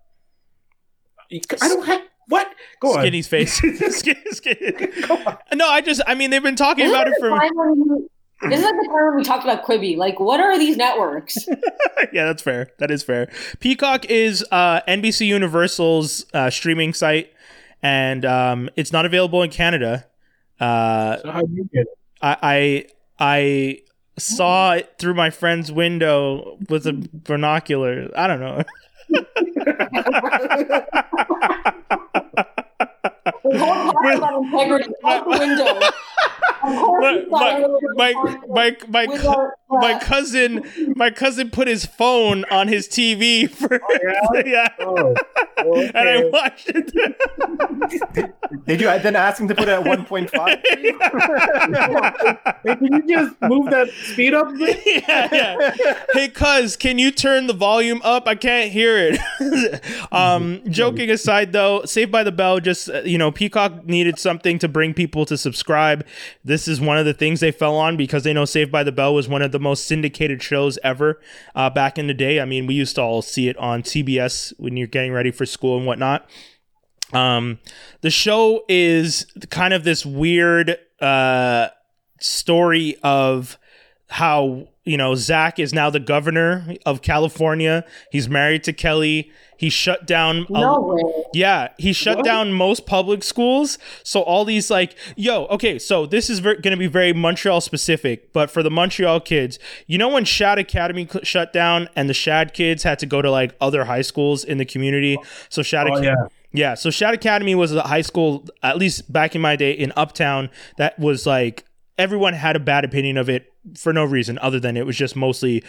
I don't have what. Go on. Skinny's face. Skinny, skinny. Go on. No, I just I mean they've been talking This about it for time when you- This is like the time when we talked about Quibi. Like, what are these networks? yeah, that's fair. That is fair. Peacock is uh, NBC Universal's uh, streaming site, and um, it's not available in Canada. Uh, So how do you get it? I, I I saw it through my friend's window with a binocular. I don't know. The whole part about integrity out the window. Of my, we thought it was my, my, my, my, our my cousin my cousin put his phone on his TV for yeah, Oh, and I watched it. Did you then ask him to put it at 1.5? Can you just move that speed up yeah, yeah. Hey, cuz, can you turn the volume up? I can't hear it. um, joking aside, though, Saved by the Bell just, uh, you know, Peacock needed something to bring people to subscribe. This is one of the things they fell on because they know Saved by the Bell was one of the most syndicated shows ever uh, back in the day. I mean, we used to all see it on CBS when you're getting ready for school and whatnot. Um, the show is kind of this weird uh, story of how you know Zach is now the governor of California. He's married to Kelly. He shut down. a- No way. yeah, he shut What? down most public schools. So all these like, yo, okay, so this is ver- going to be very Montreal specific, but for the Montreal kids, you know when Shadd Academy cl- shut down and the Shadd kids had to go to like other high schools in the community. So Shadd Oh Ac- yeah. yeah, so Shadd Academy was a high school, at least back in my day in Uptown, that was like everyone had a bad opinion of it for no reason other than it was just mostly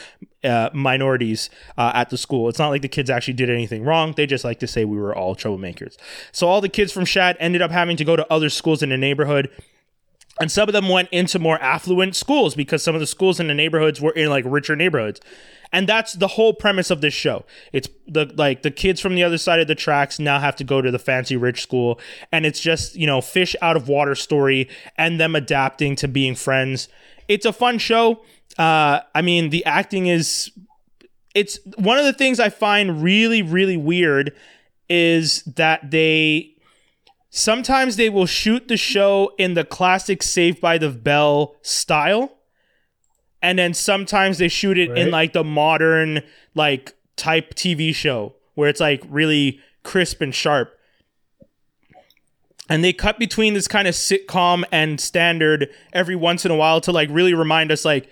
uh, minorities uh, at the school. It's not like the kids actually did anything wrong. They just like to say we were all troublemakers. So all the kids from Shadd ended up having to go to other schools in the neighborhood. And some of them went into more affluent schools because some of the schools in the neighborhoods were in like richer neighborhoods. And that's the whole premise of this show. It's the like the kids from the other side of the tracks now have to go to the fancy rich school and it's just, you know, fish out of water story and them adapting to being friends. It's a fun show. Uh I mean, the acting is it's one of the things I find really really weird is that they sometimes they will shoot the show in the classic Saved by the Bell style, and then sometimes they shoot it in like the modern like type TV show where it's like really crisp and sharp. And they cut between this kind of sitcom and standard every once in a while to like really remind us like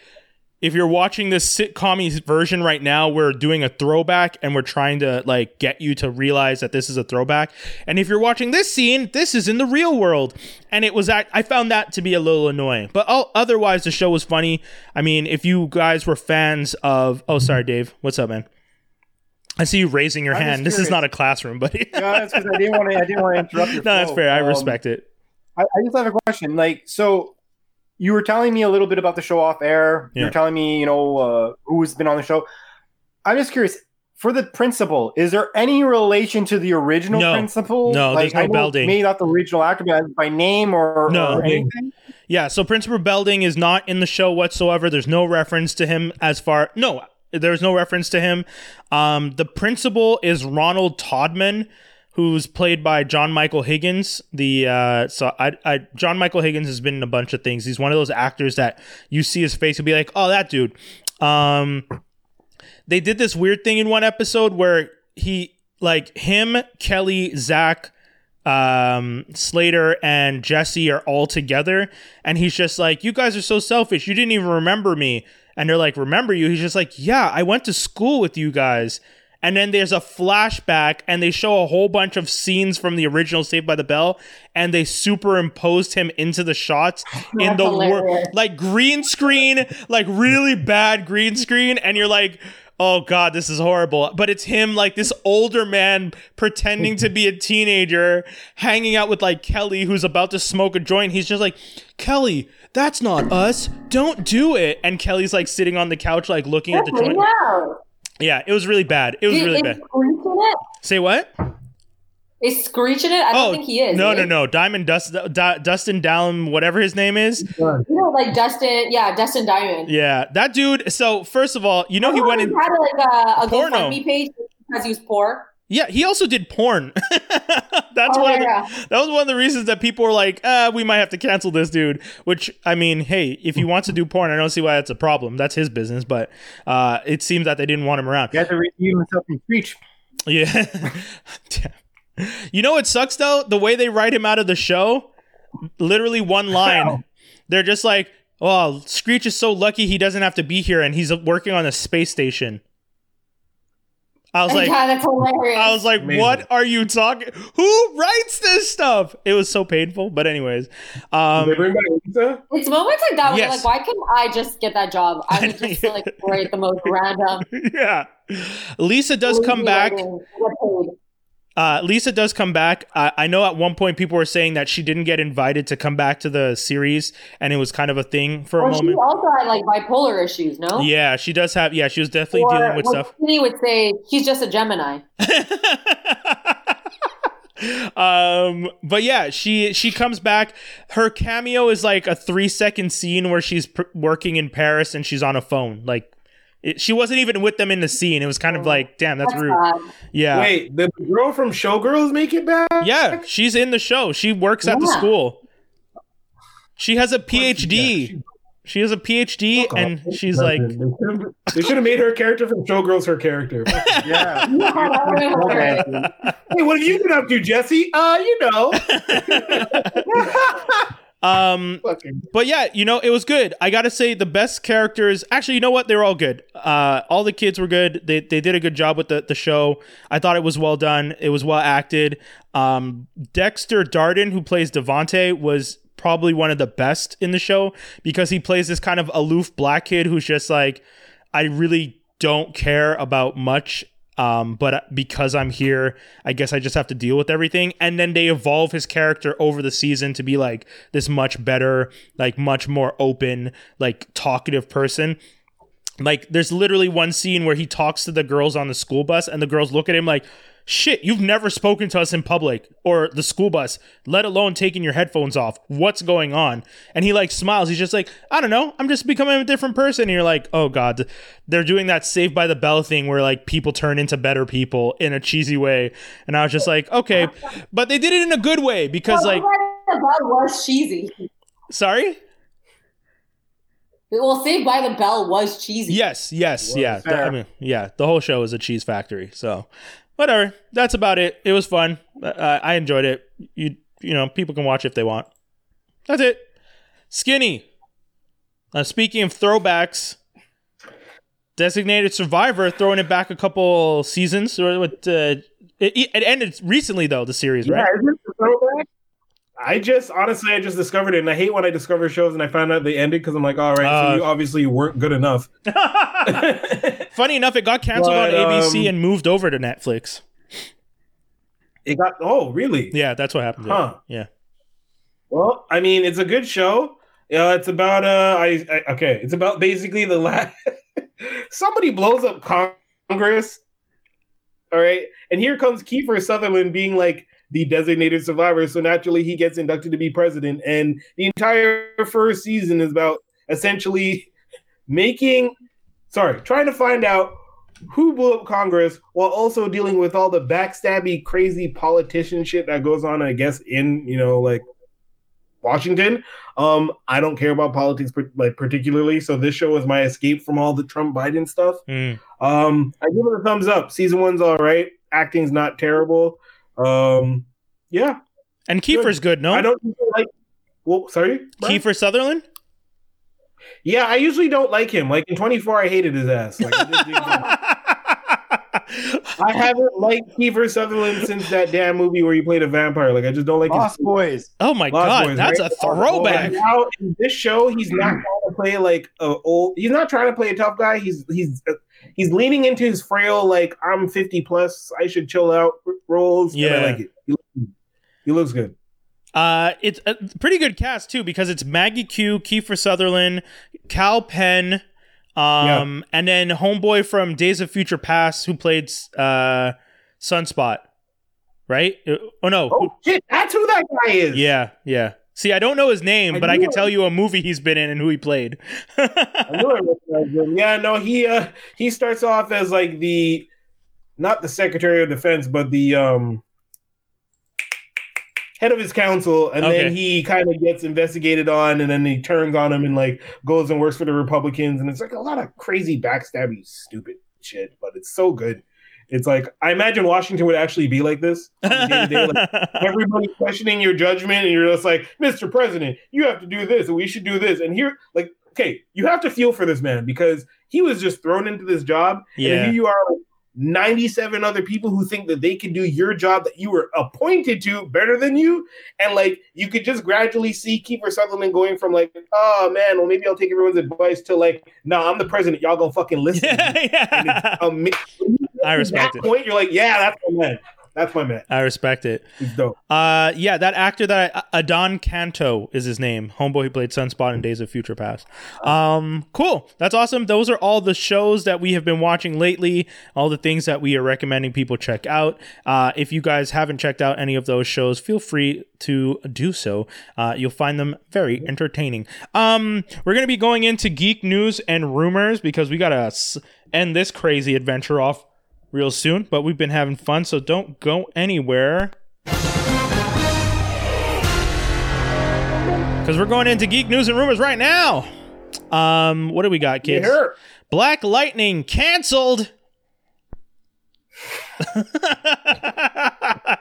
if you're watching this sitcom version right now, we're doing a throwback and we're trying to like get you to realize that this is a throwback. And if you're watching this scene, this is in the real world. And it was that I found that to be a little annoying. But oh, otherwise, the show was funny. I mean, if you guys were fans of, oh, sorry, Dave, what's up, man? I see you raising your I'm hand. This is not a classroom, buddy. No, that's because I didn't want to. I didn't want to interrupt your no, that's fair. I Um, respect it. I, I just have a question. Like, so you were telling me a little bit about the show off air. Yeah. were telling me, you know, uh, who's been on the show. I'm just curious. for the principal, is there any relation to the original No. principal? No, there's no I Belding. Maybe not the original actor, by name or, No. or anything. Yeah, so Principal Belding is not in the show whatsoever. There's no reference to him as far no, there's no reference to him. Um, the principal is Ronald Toddman, who's played by John Michael Higgins. The uh, so I, I John Michael Higgins has been in a bunch of things. He's one of those actors that you see his face and be like, oh, that dude. Um, they did this weird thing in one episode where he like him, Kelly, Zach, um Slater and Jesse are all together and he's just like you guys are so selfish you didn't even remember me and they're like remember you he's just like yeah I went to school with you guys and then there's a flashback and they show a whole bunch of scenes from the original Saved by the Bell and they superimposed him into the shots in That's the world like green screen like really bad green screen and you're like oh god this is horrible. But it's him like this older man pretending to be a teenager hanging out with like kelly who's about to smoke a joint. He's just like kelly that's not us. Don't do it. And kelly's like sitting on the couch like looking at the joint. Wow. Yeah it was really bad it was Is- really is bad Screech it? say what Is screeching it? I don't oh, think he is. no no no diamond Dust, D- dustin dallum whatever his name is You know, like Dustin, yeah, Dustin Diamond. yeah that dude so first of all you know he went thought in had like a, a GoFundMe page because he was poor. Yeah, he also did porn. That's Oh, one. Of the, yeah. that was one of the reasons that people were like, uh, "We might have to cancel this dude." Which I mean, hey, if he wants to do porn, I don't see why that's a problem. That's his business. But uh, it seems that they didn't want him around. You have to redeem himself from Screech. Yeah. You know what sucks though? The way they write him out of the show, literally one line. They're just like, "Oh, Screech is so lucky he doesn't have to be here, and he's working on a space station." I was like, yeah, that's hilarious. I was like, Amazing. "What are you talking? Who writes this stuff?" It was so painful, but anyways, Did they um, bring back Lisa? it's moments like that where Yes. you're like, why couldn't I just get that job? I would just like write the most random. yeah, Lisa does come back. Writing, get paid. Uh, Lisa does come back. Uh, I know at one point people were saying that she didn't get invited to come back to the series, and it was kind of a thing for a Well, she moment. also had like bipolar issues, no? Yeah, she does have. Yeah, she was definitely Or dealing with stuff. Skinny would say she's just a Gemini. um but yeah she she comes back her cameo is like a three second scene where she's pr- working in paris and she's on a phone like it, she wasn't even with them in the scene it was kind of like damn that's That's rude bad. yeah Wait, the girl from Showgirls make it back? yeah she's in the show she works at the school she has a phd she- she has a phd Fuck and off. she's like They should've- They should have made her character from Showgirls her character. Yeah. Yeah, that would've been hilarious. hey, what have you been up to, Jesse? Uh, you know. um But yeah, you know, it was good. I gotta say, the best characters. Actually, you know what? They were all good. Uh, all the kids were good. They they did a good job with the the show. I thought it was well done. It was well acted. Um, Dexter Darden, who plays Devante, was probably one of the best in the show because he plays this kind of aloof black kid who's just like, I really don't care about much. Um, but because I'm here, I guess I just have to deal with everything. And then they evolve his character over the season to be like this much better, like much more open, like talkative person. Like there's literally one scene where he talks to the girls on the school bus and the girls look at him like, shit, you've never spoken to us in public or the school bus, let alone taking your headphones off. What's going on? And he like smiles. He's just like, I don't know. I'm just becoming a different person. And you're like, oh God, they're doing that Saved by the Bell thing where like people turn into better people in a cheesy way. And I was just like, okay, but they did it in a good way because like, Well, the Bell was cheesy. sorry? Well, Saved by the Bell was cheesy. Yes, yes, yeah. The- I mean, yeah. The whole show is a cheese factory. So, whatever. That's about it. It was fun. Uh, I enjoyed it. You, you know, people can watch if they want. That's it. Skinny. Uh, speaking of throwbacks, Designated Survivor throwing it back a couple seasons. What? Uh, it, it ended recently though. The series, Yeah, right? is it throwback? I just honestly, I just discovered it, and I hate when I discover shows and I find out they ended because I'm like, all right, Uh, so you obviously weren't good enough. Funny enough, it got canceled But, on ABC um, and moved over to Netflix. it got oh really? Yeah, that's what happened. Huh. Yeah. Well, I mean, it's a good show. Yeah, it's about uh, I, I okay, it's about basically the last. Somebody blows up Congress, All right. And here comes Kiefer Sutherland being like the designated survivor. So naturally he gets inducted to be president. And the entire first season is about essentially making sorry, trying to find out who blew up Congress while also dealing with all the backstabby, crazy politician shit that goes on, I guess, in, you know, like Washington. Um, I don't care about politics like particularly, so this show is my escape from all the Trump Biden stuff. Mm. Um, I give it a thumbs up. Season one's all right. Acting's not terrible. Um, yeah. And Kiefer's good, no? I don't like. Well, sorry, Brian? Kiefer Sutherland. Yeah, I usually don't like him. Like in 24, I hated his ass. Like, I haven't liked Kiefer Sutherland since that damn movie where he played a vampire. Like I just don't like Lost his Boys. Oh my Lost god, Boys, that's right? a throwback. And now in this show, he's not trying to play like a old. He's not trying to play a tough guy. He's he's he's leaning into his frail like I'm 50 plus. I should chill out roles. Yeah, I like it. He looks, he looks good. Uh, it's a pretty good cast too because it's Maggie Q, Kiefer Sutherland, Kal Penn, um, yeah. and then homeboy from Days of Future Past who played uh, Sunspot, right? Uh, oh no, oh shit, that's who that guy is. Yeah, yeah. See, I don't know his name, I but I can it. tell you a movie he's been in and who he played. I knew him. Yeah, no, he uh he starts off as like the not the Secretary of Defense, but the um head of his council, and okay. then he kind of gets investigated on, and then he turns on him and like goes and works for the Republicans, and it's like a lot of crazy backstabby, stupid shit, but it's so good. It's like I imagine Washington would actually be like this. Like, everybody questioning your judgment, and you're just like, Mr. President, you have to do this, and we should do this. And here, like, okay, you have to feel for this man because he was just thrown into this job. Yeah. And here you are, 97 other people who think that they can do your job that you were appointed to better than you. And like you could just gradually see Kiefer Sutherland going from like, oh man, well maybe I'll take everyone's advice to like, no, I'm the president. Y'all gonna fucking listen. Yeah, yeah. Um, I respect that it. Point, you're like, yeah, that's my man. That's my man. I respect it. He's dope. Uh, yeah, that actor that I, Adan Canto is his name. Homeboy who played Sunspot in Days of Future Past. Um, cool. That's awesome. Those are all the shows that we have been watching lately. All the things that we are recommending people check out. Uh, if you guys haven't checked out any of those shows, feel free to do so. Uh, you'll find them very entertaining. Um, we're gonna be going into geek news and rumors because we gotta end this crazy adventure off real soon, but we've been having fun, so don't go anywhere. Because we're going into geek news and rumors right now. Um, what do we got, kids? Black Lightning canceled.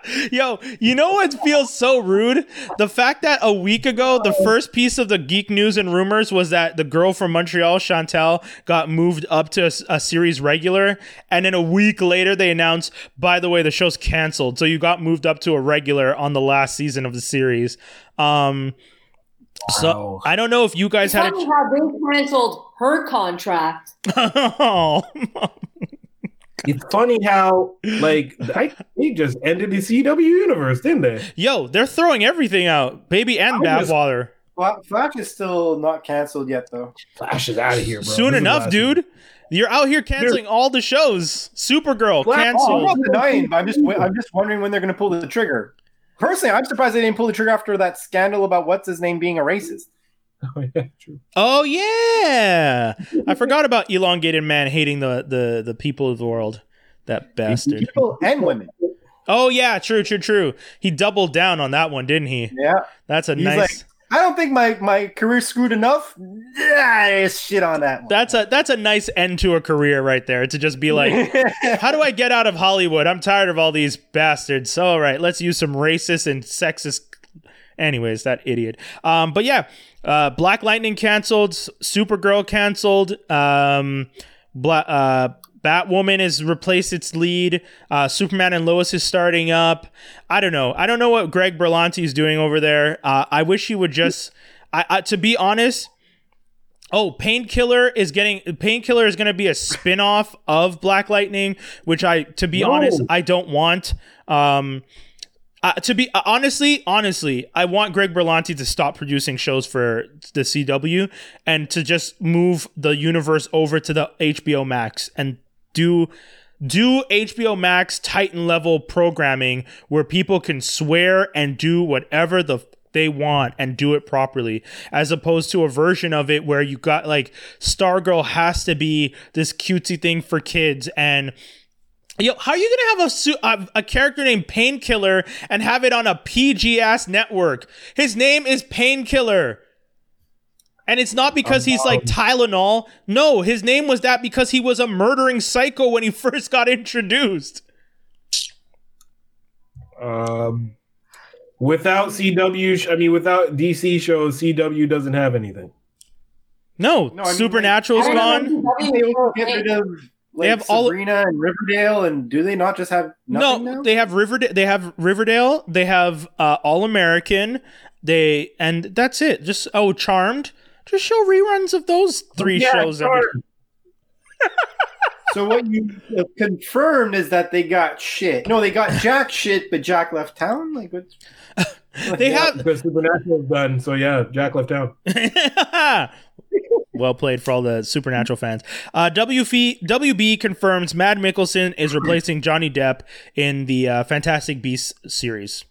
Yo, you know what feels so rude? The fact that a week ago, the first piece of the geek news and rumors was that the girl from Montreal, Chantal, got moved up to a, a series regular. And then a week later, they announced, by the way, the show's canceled. So you got moved up to a regular on the last season of the series. Um, so I don't know if you guys it's had. A... How they canceled her contract. oh, it's funny how like I, they just ended the CW universe, didn't they? Yo, they're throwing everything out, baby and bathwater. Flash is still not canceled yet, though. Flash is out of here, bro. Soon this enough, dude. You're out here canceling Dude. all the shows. Supergirl Flash, canceled. Oh, I'm not denying, I'm just I'm just wondering when they're going to pull the trigger. Personally, I'm surprised they didn't pull the trigger after that scandal about what's his name being a racist. Oh yeah, true. Oh yeah, I forgot about elongated man hating the the the people of the world. That bastard. People and women. Oh yeah, true, true, true. He doubled down on that one, didn't he? Yeah. That's a He's nice. Like, I don't think my my career screwed enough. Yeah, shit on that. One. That's a that's a nice end to a career right there. To just be like, how do I get out of Hollywood? I'm tired of all these bastards. So All right, let's use some racist and sexist. Anyways, that idiot. Um, but yeah, uh, Black Lightning canceled, Supergirl canceled, um, Bla- uh, Batwoman has replaced its lead. Uh, Superman and Lois is starting up. I don't know. I don't know what Greg Berlanti is doing over there. Uh, I wish he would just. I, I to be honest. Oh, Painkiller is getting Painkiller is going to be a spin-off of Black Lightning, which I to be no. honest, I don't want. Um uh, to be uh, honestly, honestly, I want Greg Berlanti to stop producing shows for the CW and to just move the universe over to the HBO Max and do do HBO Max Titan level programming where people can swear and do whatever the f- they want and do it properly, as opposed to a version of it where you got like Stargirl has to be this cutesy thing for kids and. Yo, how are you gonna have a su- a, a character named Painkiller and have it on a PG ass network? His name is Painkiller. And it's not because he's like Tylenol. No, his name was that because he was a murdering psycho when he first got introduced. Um, without CW, I mean, without DC shows, CW doesn't have anything. No, No, I mean, Supernatural's I gone. Remember They CW also get was rid of like, have all- Sabrina and Riverdale, and do they not just have nothing No, now? they have Riverdale. They have Riverdale. They have uh, All American. They and that's it. Just oh, Charmed. Just show reruns of those three Yeah, shows. Every, so what you confirmed is that they got shit. No, they got Jack shit, but Jack left town. Like what? they have Because Supernatural's done, so yeah, Jack left town. well played for all the supernatural fans. Uh, WF, WB confirms Mads Mikkelsen is replacing Johnny Depp in the uh, Fantastic Beasts series.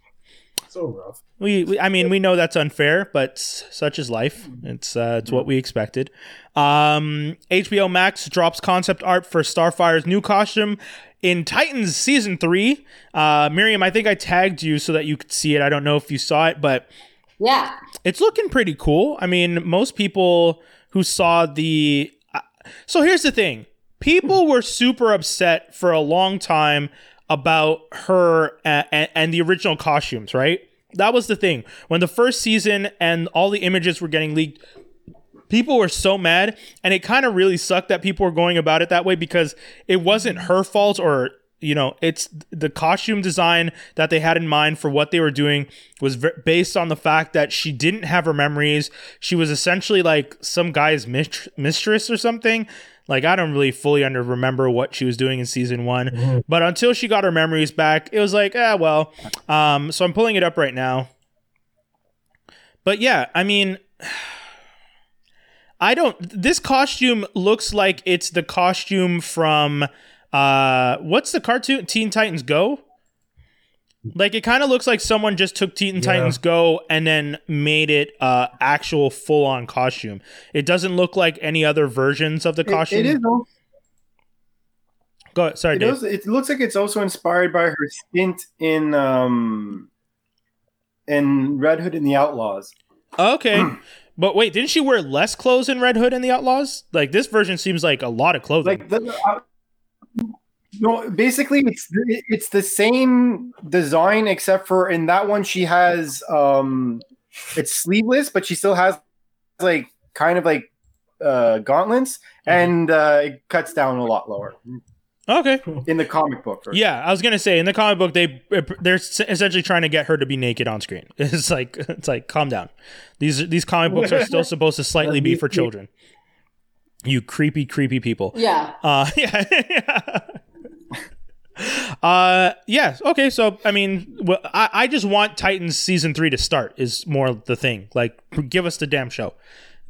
So rough. We, we, I mean, we know that's unfair, but such is life. It's uh, it's what we expected. Um, HBO Max drops concept art for Starfire's new costume in Titans season three. Uh, Miriam, I think I tagged you so that you could see it. I don't know if you saw it, but Yeah. it's looking pretty cool. I mean, most people who saw the. uh, So here's the thing people were super upset for a long time about her and, and the original costumes, right? That was the thing. When the first season and all the images were getting leaked, people were so mad. And it kind of really sucked that people were going about it that way because it wasn't her fault or you know it's the costume design that they had in mind for what they were doing was v- based on the fact that she didn't have her memories. She was essentially like some guy's mist- mistress or something. Like i don't really fully under remember what she was doing in season one but until she got her memories back it was like ah well um so i'm pulling it up right now. But yeah i mean I don't. This costume looks like it's the costume from uh, what's the cartoon? Teen Titans Go. Like it kind of looks like someone just took Teen Titans Go and then made it uh actual full on costume. It doesn't look like any other versions of the It- costume. it is. al- Go sorry, It, Dave. also, it looks like it's also inspired by her stint in um in Red Hood and the Outlaws. Okay. But wait, didn't she wear less clothes in Red Hood and the Outlaws? Like this version seems like a lot of clothing. Like the, uh, no, basically it's it's the same design except for in that one she has um it's sleeveless, but she still has like kind of like uh gauntlets and uh it cuts down a lot lower okay. in the comic book. version. Yeah, I was gonna say in the comic book they they're essentially trying to get her to be naked on screen. It's like it's like calm down. These these comic books are still supposed to slightly be for children. You creepy creepy people. Yeah. Uh yeah. Uh yeah okay so i mean well, I, I just want titans season three to start is more the thing like give us the damn show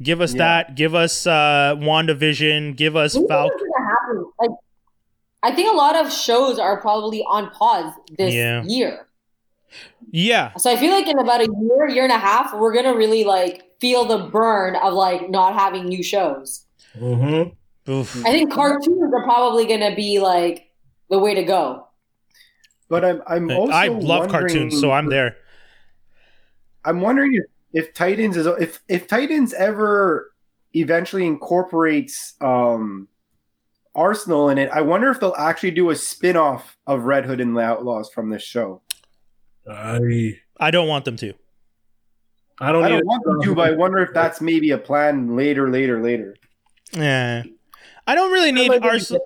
give us Yeah. that give us uh wandavision give us What do you think falcon gonna happen? Like, I think a lot of shows are probably on pause this Yeah. year. yeah So I feel like in about a year, year and a half, we're gonna really like feel the burn of like not having new shows. Mm-hmm. I think cartoons are probably gonna be like the way to go. But I'm I'm also i love cartoons so i'm there I'm wondering if, if Titans is if if Titans ever eventually incorporates um Arsenal in it, I wonder if they'll actually do a spin-off of Red Hood and the Outlaws from this show. I i don't want them to I don't, I don't want them to, but I wonder if that's maybe a plan later, later, later. Yeah. I don't really need like Arsenal.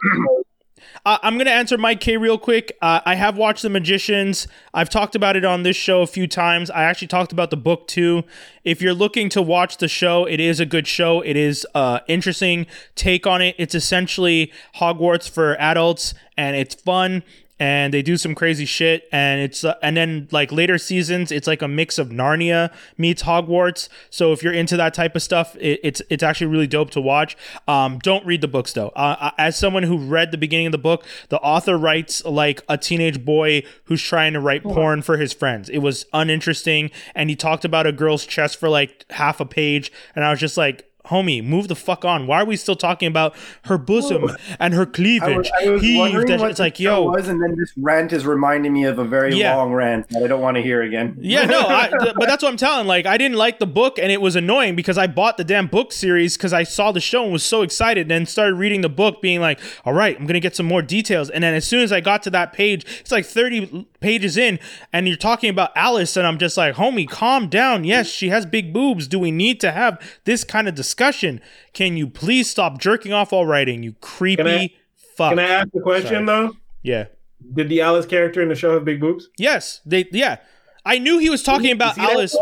Uh, I'm going to answer Mike K real quick. Uh, I have watched The Magicians. I've talked about it on this show a few times. I actually talked about the book too. If you're looking to watch the show, it is a good show. It is uh interesting take on it. It's essentially Hogwarts for adults and it's fun and they do some crazy shit. And it's uh, and then like later seasons, it's like a mix of Narnia meets Hogwarts. So if you're into that type of stuff, it, it's it's actually really dope to watch. Um, don't read the books though. Uh, as someone who read the beginning of the book, the author writes like a teenage boy who's trying to write porn for his friends. It was uninteresting, and he talked about a girl's chest for like half a page, and I was just like, homie, move the fuck on. Why are we still talking about her bosom and her I cleavage? was, I was Heave, that- what it's like, yo, was, and then this rant is reminding me of a very Yeah. long rant that I don't want to hear again. Yeah, no, I, but that's what I'm telling. Like, I didn't like the book, and it was annoying because I bought the damn book series because I saw the show and was so excited. and Then started reading the book, being like, "All right, I'm gonna get some more details." And then as soon as I got to that page, it's like 30 pages in, and you're talking about Alice, and I'm just like, "Homie, calm down. Yes, she has big boobs. Do we need to have this kind of discussion? Can you please stop jerking off while writing? You creepy Can I- fuck." Can I ask a question though? yeah. Did the Alice character in the show have big boobs? Yes, they. Yeah, I knew he was talking about? Alice.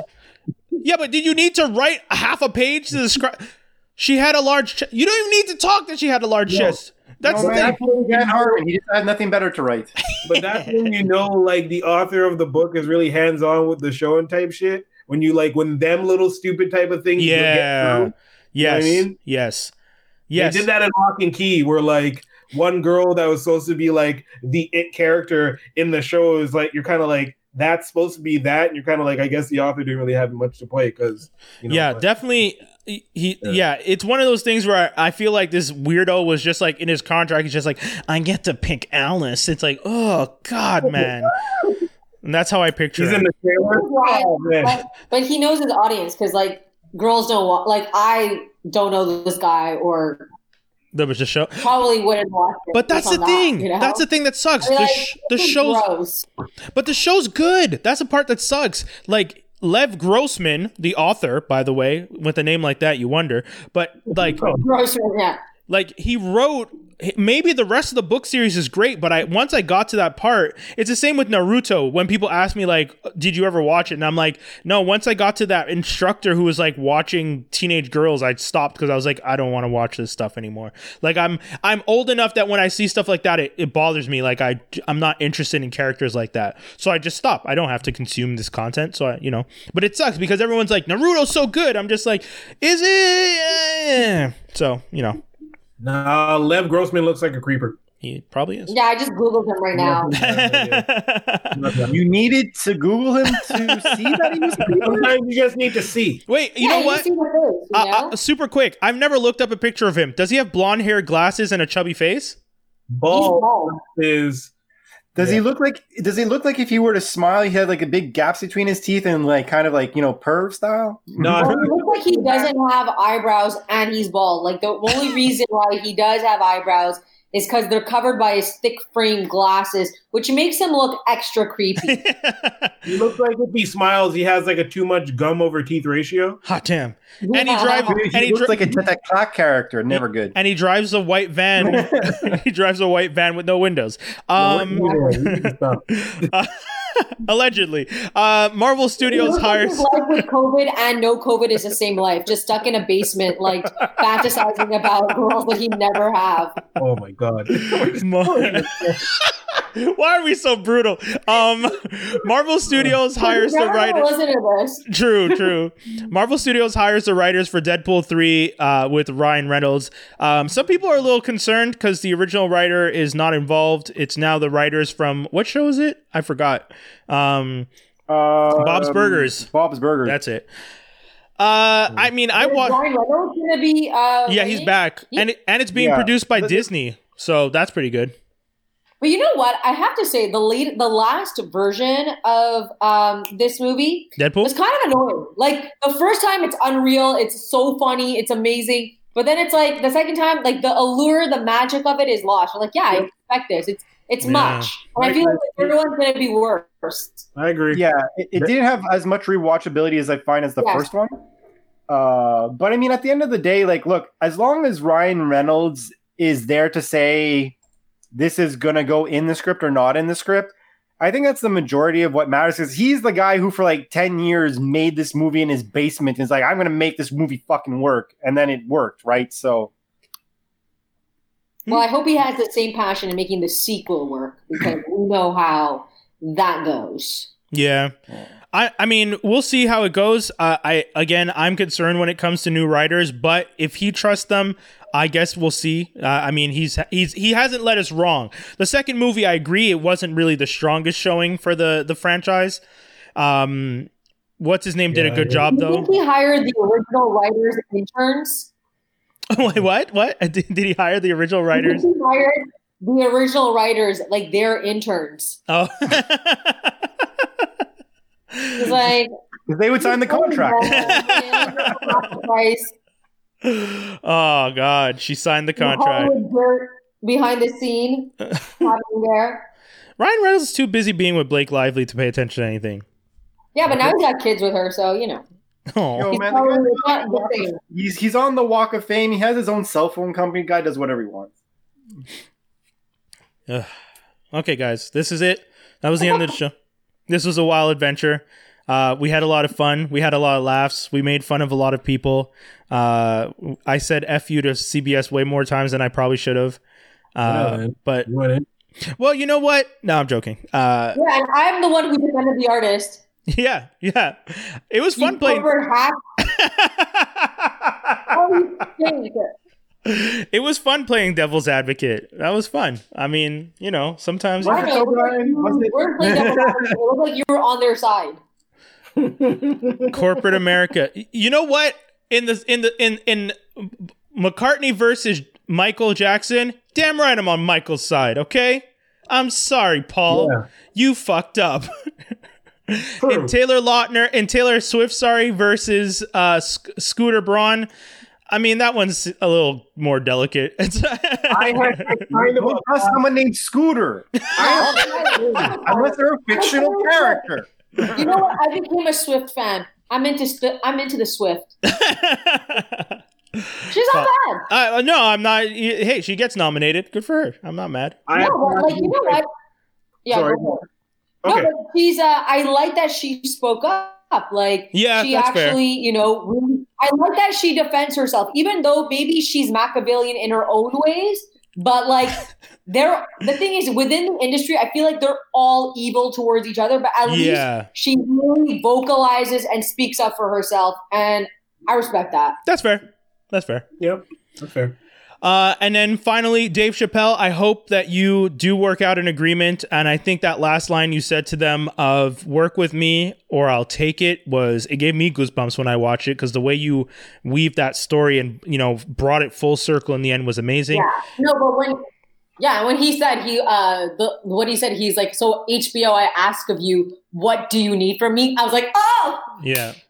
Yeah, but did you need to write half a page to describe? She had a large. chest. you don't even need to talk that she had a large chest. That's No, the man, thing. that's Dan Harmon. He just had nothing better to write. But that's when you know, like the author of the book is really hands on with the show and type shit. When you like when them little stupid type of things, you'll get Yeah. through. Yes. I mean? Yes. Yes. They did that in Locke and Key, where like one girl that was supposed to be like the it character in the show is like you're kind of like that's supposed to be that, and you're kind of like I guess the author didn't really have much to play because you know, yeah, but- definitely. He, he- Yeah. yeah. it's one of those things where I, I feel like this weirdo was just like in his contract. He's just like, I get to pick Alice. It's like, oh god, man. And that's how I picture He's him. in the trailer. Right. Oh, man. But, but he knows his audience because like girls don't want like I don't know this guy or That was the show. probably wouldn't watch it. But that's the on that, thing. you know? That's the thing that sucks. I mean, the like, sh- the show's gross. But the show's good. That's the part that sucks. Like Lev Grossman, the author, by the way, with a name like that, you wonder. But like, Gross, yeah. Like he wrote. Maybe the rest of the book series is great, but I once I got to that part, it's the same with Naruto. When people ask me like, "Did you ever watch it?" and I'm like, "No." Once I got to that instructor who was like watching teenage girls, I stopped because I was like, "I don't want to watch this stuff anymore." Like I'm I'm old enough that when I see stuff like that, it, it bothers me. Like I I'm not interested in characters like that, so I just stop. I don't have to consume this content, so I you know. But it sucks because everyone's like, "Naruto's so good." I'm just like, "Is it?" Eh. So you know. Nah, Lev Grossman looks like a creeper. He probably is. Yeah, I just googled him right now. You needed to Google him to see that he was. Sometimes you just need to see. Wait, you yeah, know what? see face, you Uh, know? uh, super quick. I've never looked up a picture of him. Does he have blonde hair, glasses, and a chubby face? He's Ball bald. is Does Yeah. he look like? Does he look like if he were to smile, he had like a big gaps between his teeth and like kind of like you know perv style? no. Well, it looks like he doesn't have eyebrows and he's bald. Like the only reason why he does have eyebrows is because they're covered by his thick frame glasses, which makes him look extra creepy. He looks like if he smiles, he has like a too much gum over teeth ratio. Hot damn. And he drives He and he, looks dri- like a Tic Tac character. Never good. and he drives a white van. he drives a white van with no windows. Um uh, allegedly. Uh Marvel Studios hires life with COVID and no COVID is the same life, just stuck in a basement, like fantasizing about girls that he never have. oh my god. Mar- Why are we so brutal? Um Marvel Studios hires the Never writer Listen to this. True, true. Marvel Studios hires the writers for Deadpool 3 uh, with Ryan Reynolds. Um, some people are a little concerned because the original writer is not involved. It's now the writers from what show is it? I forgot. Um, Uh, Bob's Burgers. Bob's Burgers. that's it. Uh, I mean, I Is want. Ryan Reynolds gonna be? Uh, Yeah, he's back, He- and it, and it's being Yeah. produced by But- Disney, so that's pretty good. But you know what? I have to say the late, the last version of um, this movie was kind of annoying. Like the first time, it's unreal. It's so funny. It's amazing. But then it's like the second time, like the allure, the magic of it is lost. You're like, yeah, I expect this. It's it's Yeah. much. And I feel like the third one's gonna be worse. I agree. Yeah, it, it didn't have as much rewatchability as I find as the Yes. first one. Uh, but I mean, at the end of the day, like, look, as long as Ryan Reynolds is there to say this is gonna go in the script or not in the script, I think that's the majority of what matters. Because he's the guy who, for like ten years, made this movie in his basement. And is like, I'm gonna make this movie fucking work, and then it worked, right? So Well, I hope he has the same passion in making the sequel work because we know how that goes. Yeah. I, I mean, we'll see how it goes. Uh, I again, I'm concerned when it comes to new writers, but if he trusts them, I guess we'll see. Uh, I mean, he's he's he hasn't led us wrong. The second movie, I agree, it wasn't really the strongest showing for the the franchise. Um, what's his name did a good yeah. job Do you though. think he hired the original writers interns? Wait, what? What did, did he hire the original writers? He hired the original writers like their interns. Oh. He's like, Because they would sign the contract. Price, oh God, she signed the contract. Hollywood behind the scene happening there. Ryan Reynolds is too busy being with Blake Lively to pay attention to anything. Yeah, but now he's got kids with her, so you know. Oh, Yo, He's man, the probably guy's not the same. He's he's on the Walk of Fame. He has his own cell phone company. Guy does whatever he wants. okay, guys, this is it. That was the end of the show. This was a wild adventure. Uh, we had a lot of fun. We had a lot of laughs. We made fun of a lot of people. Uh, I said "f you" to CBS way more times than I probably should have. Uh, man. but You well, you know what? No, I'm joking. Uh, Yeah, and I'm the one who defended the artist. yeah, yeah. It was fun playing. corporate. Oh, it was fun playing devil's advocate. That was fun. I mean, you know, sometimes I know, O'Brien, you wasn't it? weren't playing devil's advocate. It looked like you were on their side. Corporate America. You know what? In the in the in in McCartney versus Michael Jackson, damn right I'm on Michael's side, okay? I'm sorry, Paul. Yeah. You fucked up. True. and Taylor Lautner and Taylor Swift, sorry, versus uh, Sc- Scooter Braun. I mean, that one's a little more delicate. I had kind of a someone named Scooter unless they're a fictional character. You know what? I became a Swift fan. I'm into Swi- I'm into the Swift. She's not bad. uh, no, I'm not. Hey, she gets nominated. Good for her. I'm not mad. I no, but like you know what? Yeah, Sorry. go for it. Okay. No, but she's. Uh, I like that she spoke up. Like Yeah, she that's fair. actually, you know, really, I like that she defends herself, even though maybe she's Machiavellian in her own ways. But like, they're the thing is within the industry, I feel like they're all evil towards each other. But at least Yeah, she really vocalizes and speaks up for herself, and I respect that. that's fair. That's fair. Yep. That's fair. Uh, and then finally, Dave Chappelle, I hope that you do work out an agreement. And I think that last line you said to them of work with me or I'll take it was, it gave me goosebumps when I watched it because the way you weaved that story and, you know, brought it full circle in the end was amazing. Yeah. No, but when yeah, when he said he uh the what he said, he's like, so HBO, I ask of you, what do you need from me? I was like, oh, Yeah.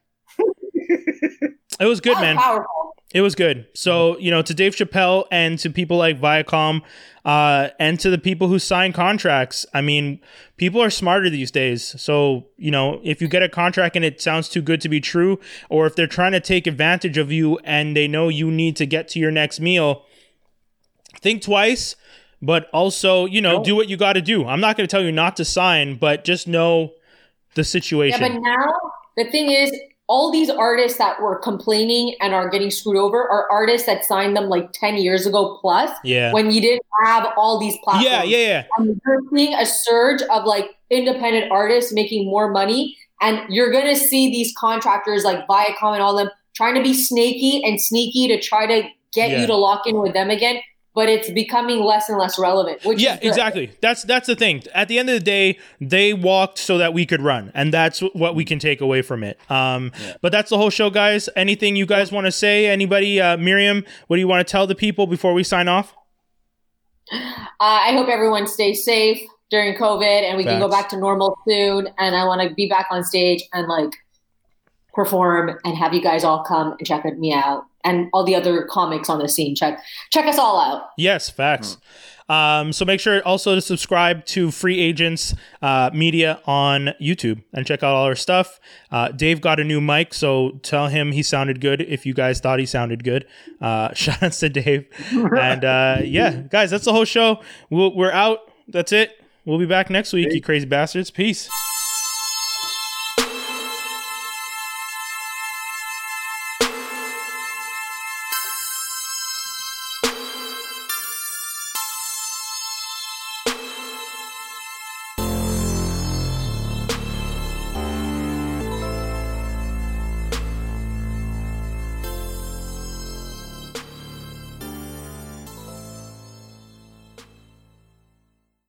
It was good, was man. powerful. It was good. So, you know, to Dave Chappelle and to people like Viacom, uh, and to the people who sign contracts, I mean, people are smarter these days. So, you know, if you get a contract and it sounds too good to be true, or if they're trying to take advantage of you and they know you need to get to your next meal, think twice, but also, you know, do what you got to do. I'm not going to tell you not to sign, but just know the Yeah, situation. but now the thing is, all these artists that were complaining and are getting screwed over are artists that signed them like 10 years ago plus yeah. when you didn't have all these platforms. Yeah, yeah, yeah. And you're seeing a surge of like independent artists making more money. And you're going to see these contractors like Viacom and all them trying to be snaky and sneaky to try to get Yeah. you to lock in with them again. But it's becoming less and less relevant. Which yeah is exactly. That's that's the thing. At the end of the day they walked so that we could run and that's what we can take away from it. Um but that's the whole show guys. Anything you guys want to say? Anybody uh miriam what do you want to tell the people before we sign off? Uh, I hope everyone stays safe during COVID and we can go back to normal soon. And I want to be back on stage and like perform and have you guys all come and check me out and all the other comics on the scene. Check check us all out. yes facts um, so make sure also to subscribe to Free Agents uh, Media on YouTube and check out all our stuff. Uh, Dave got a new mic, so tell him he sounded good if you guys thought he sounded good. Uh, shout out to Dave. and uh, yeah, guys, that's the whole show. We'll, we're out. That's it. We'll be back next week, you crazy bastards. Peace.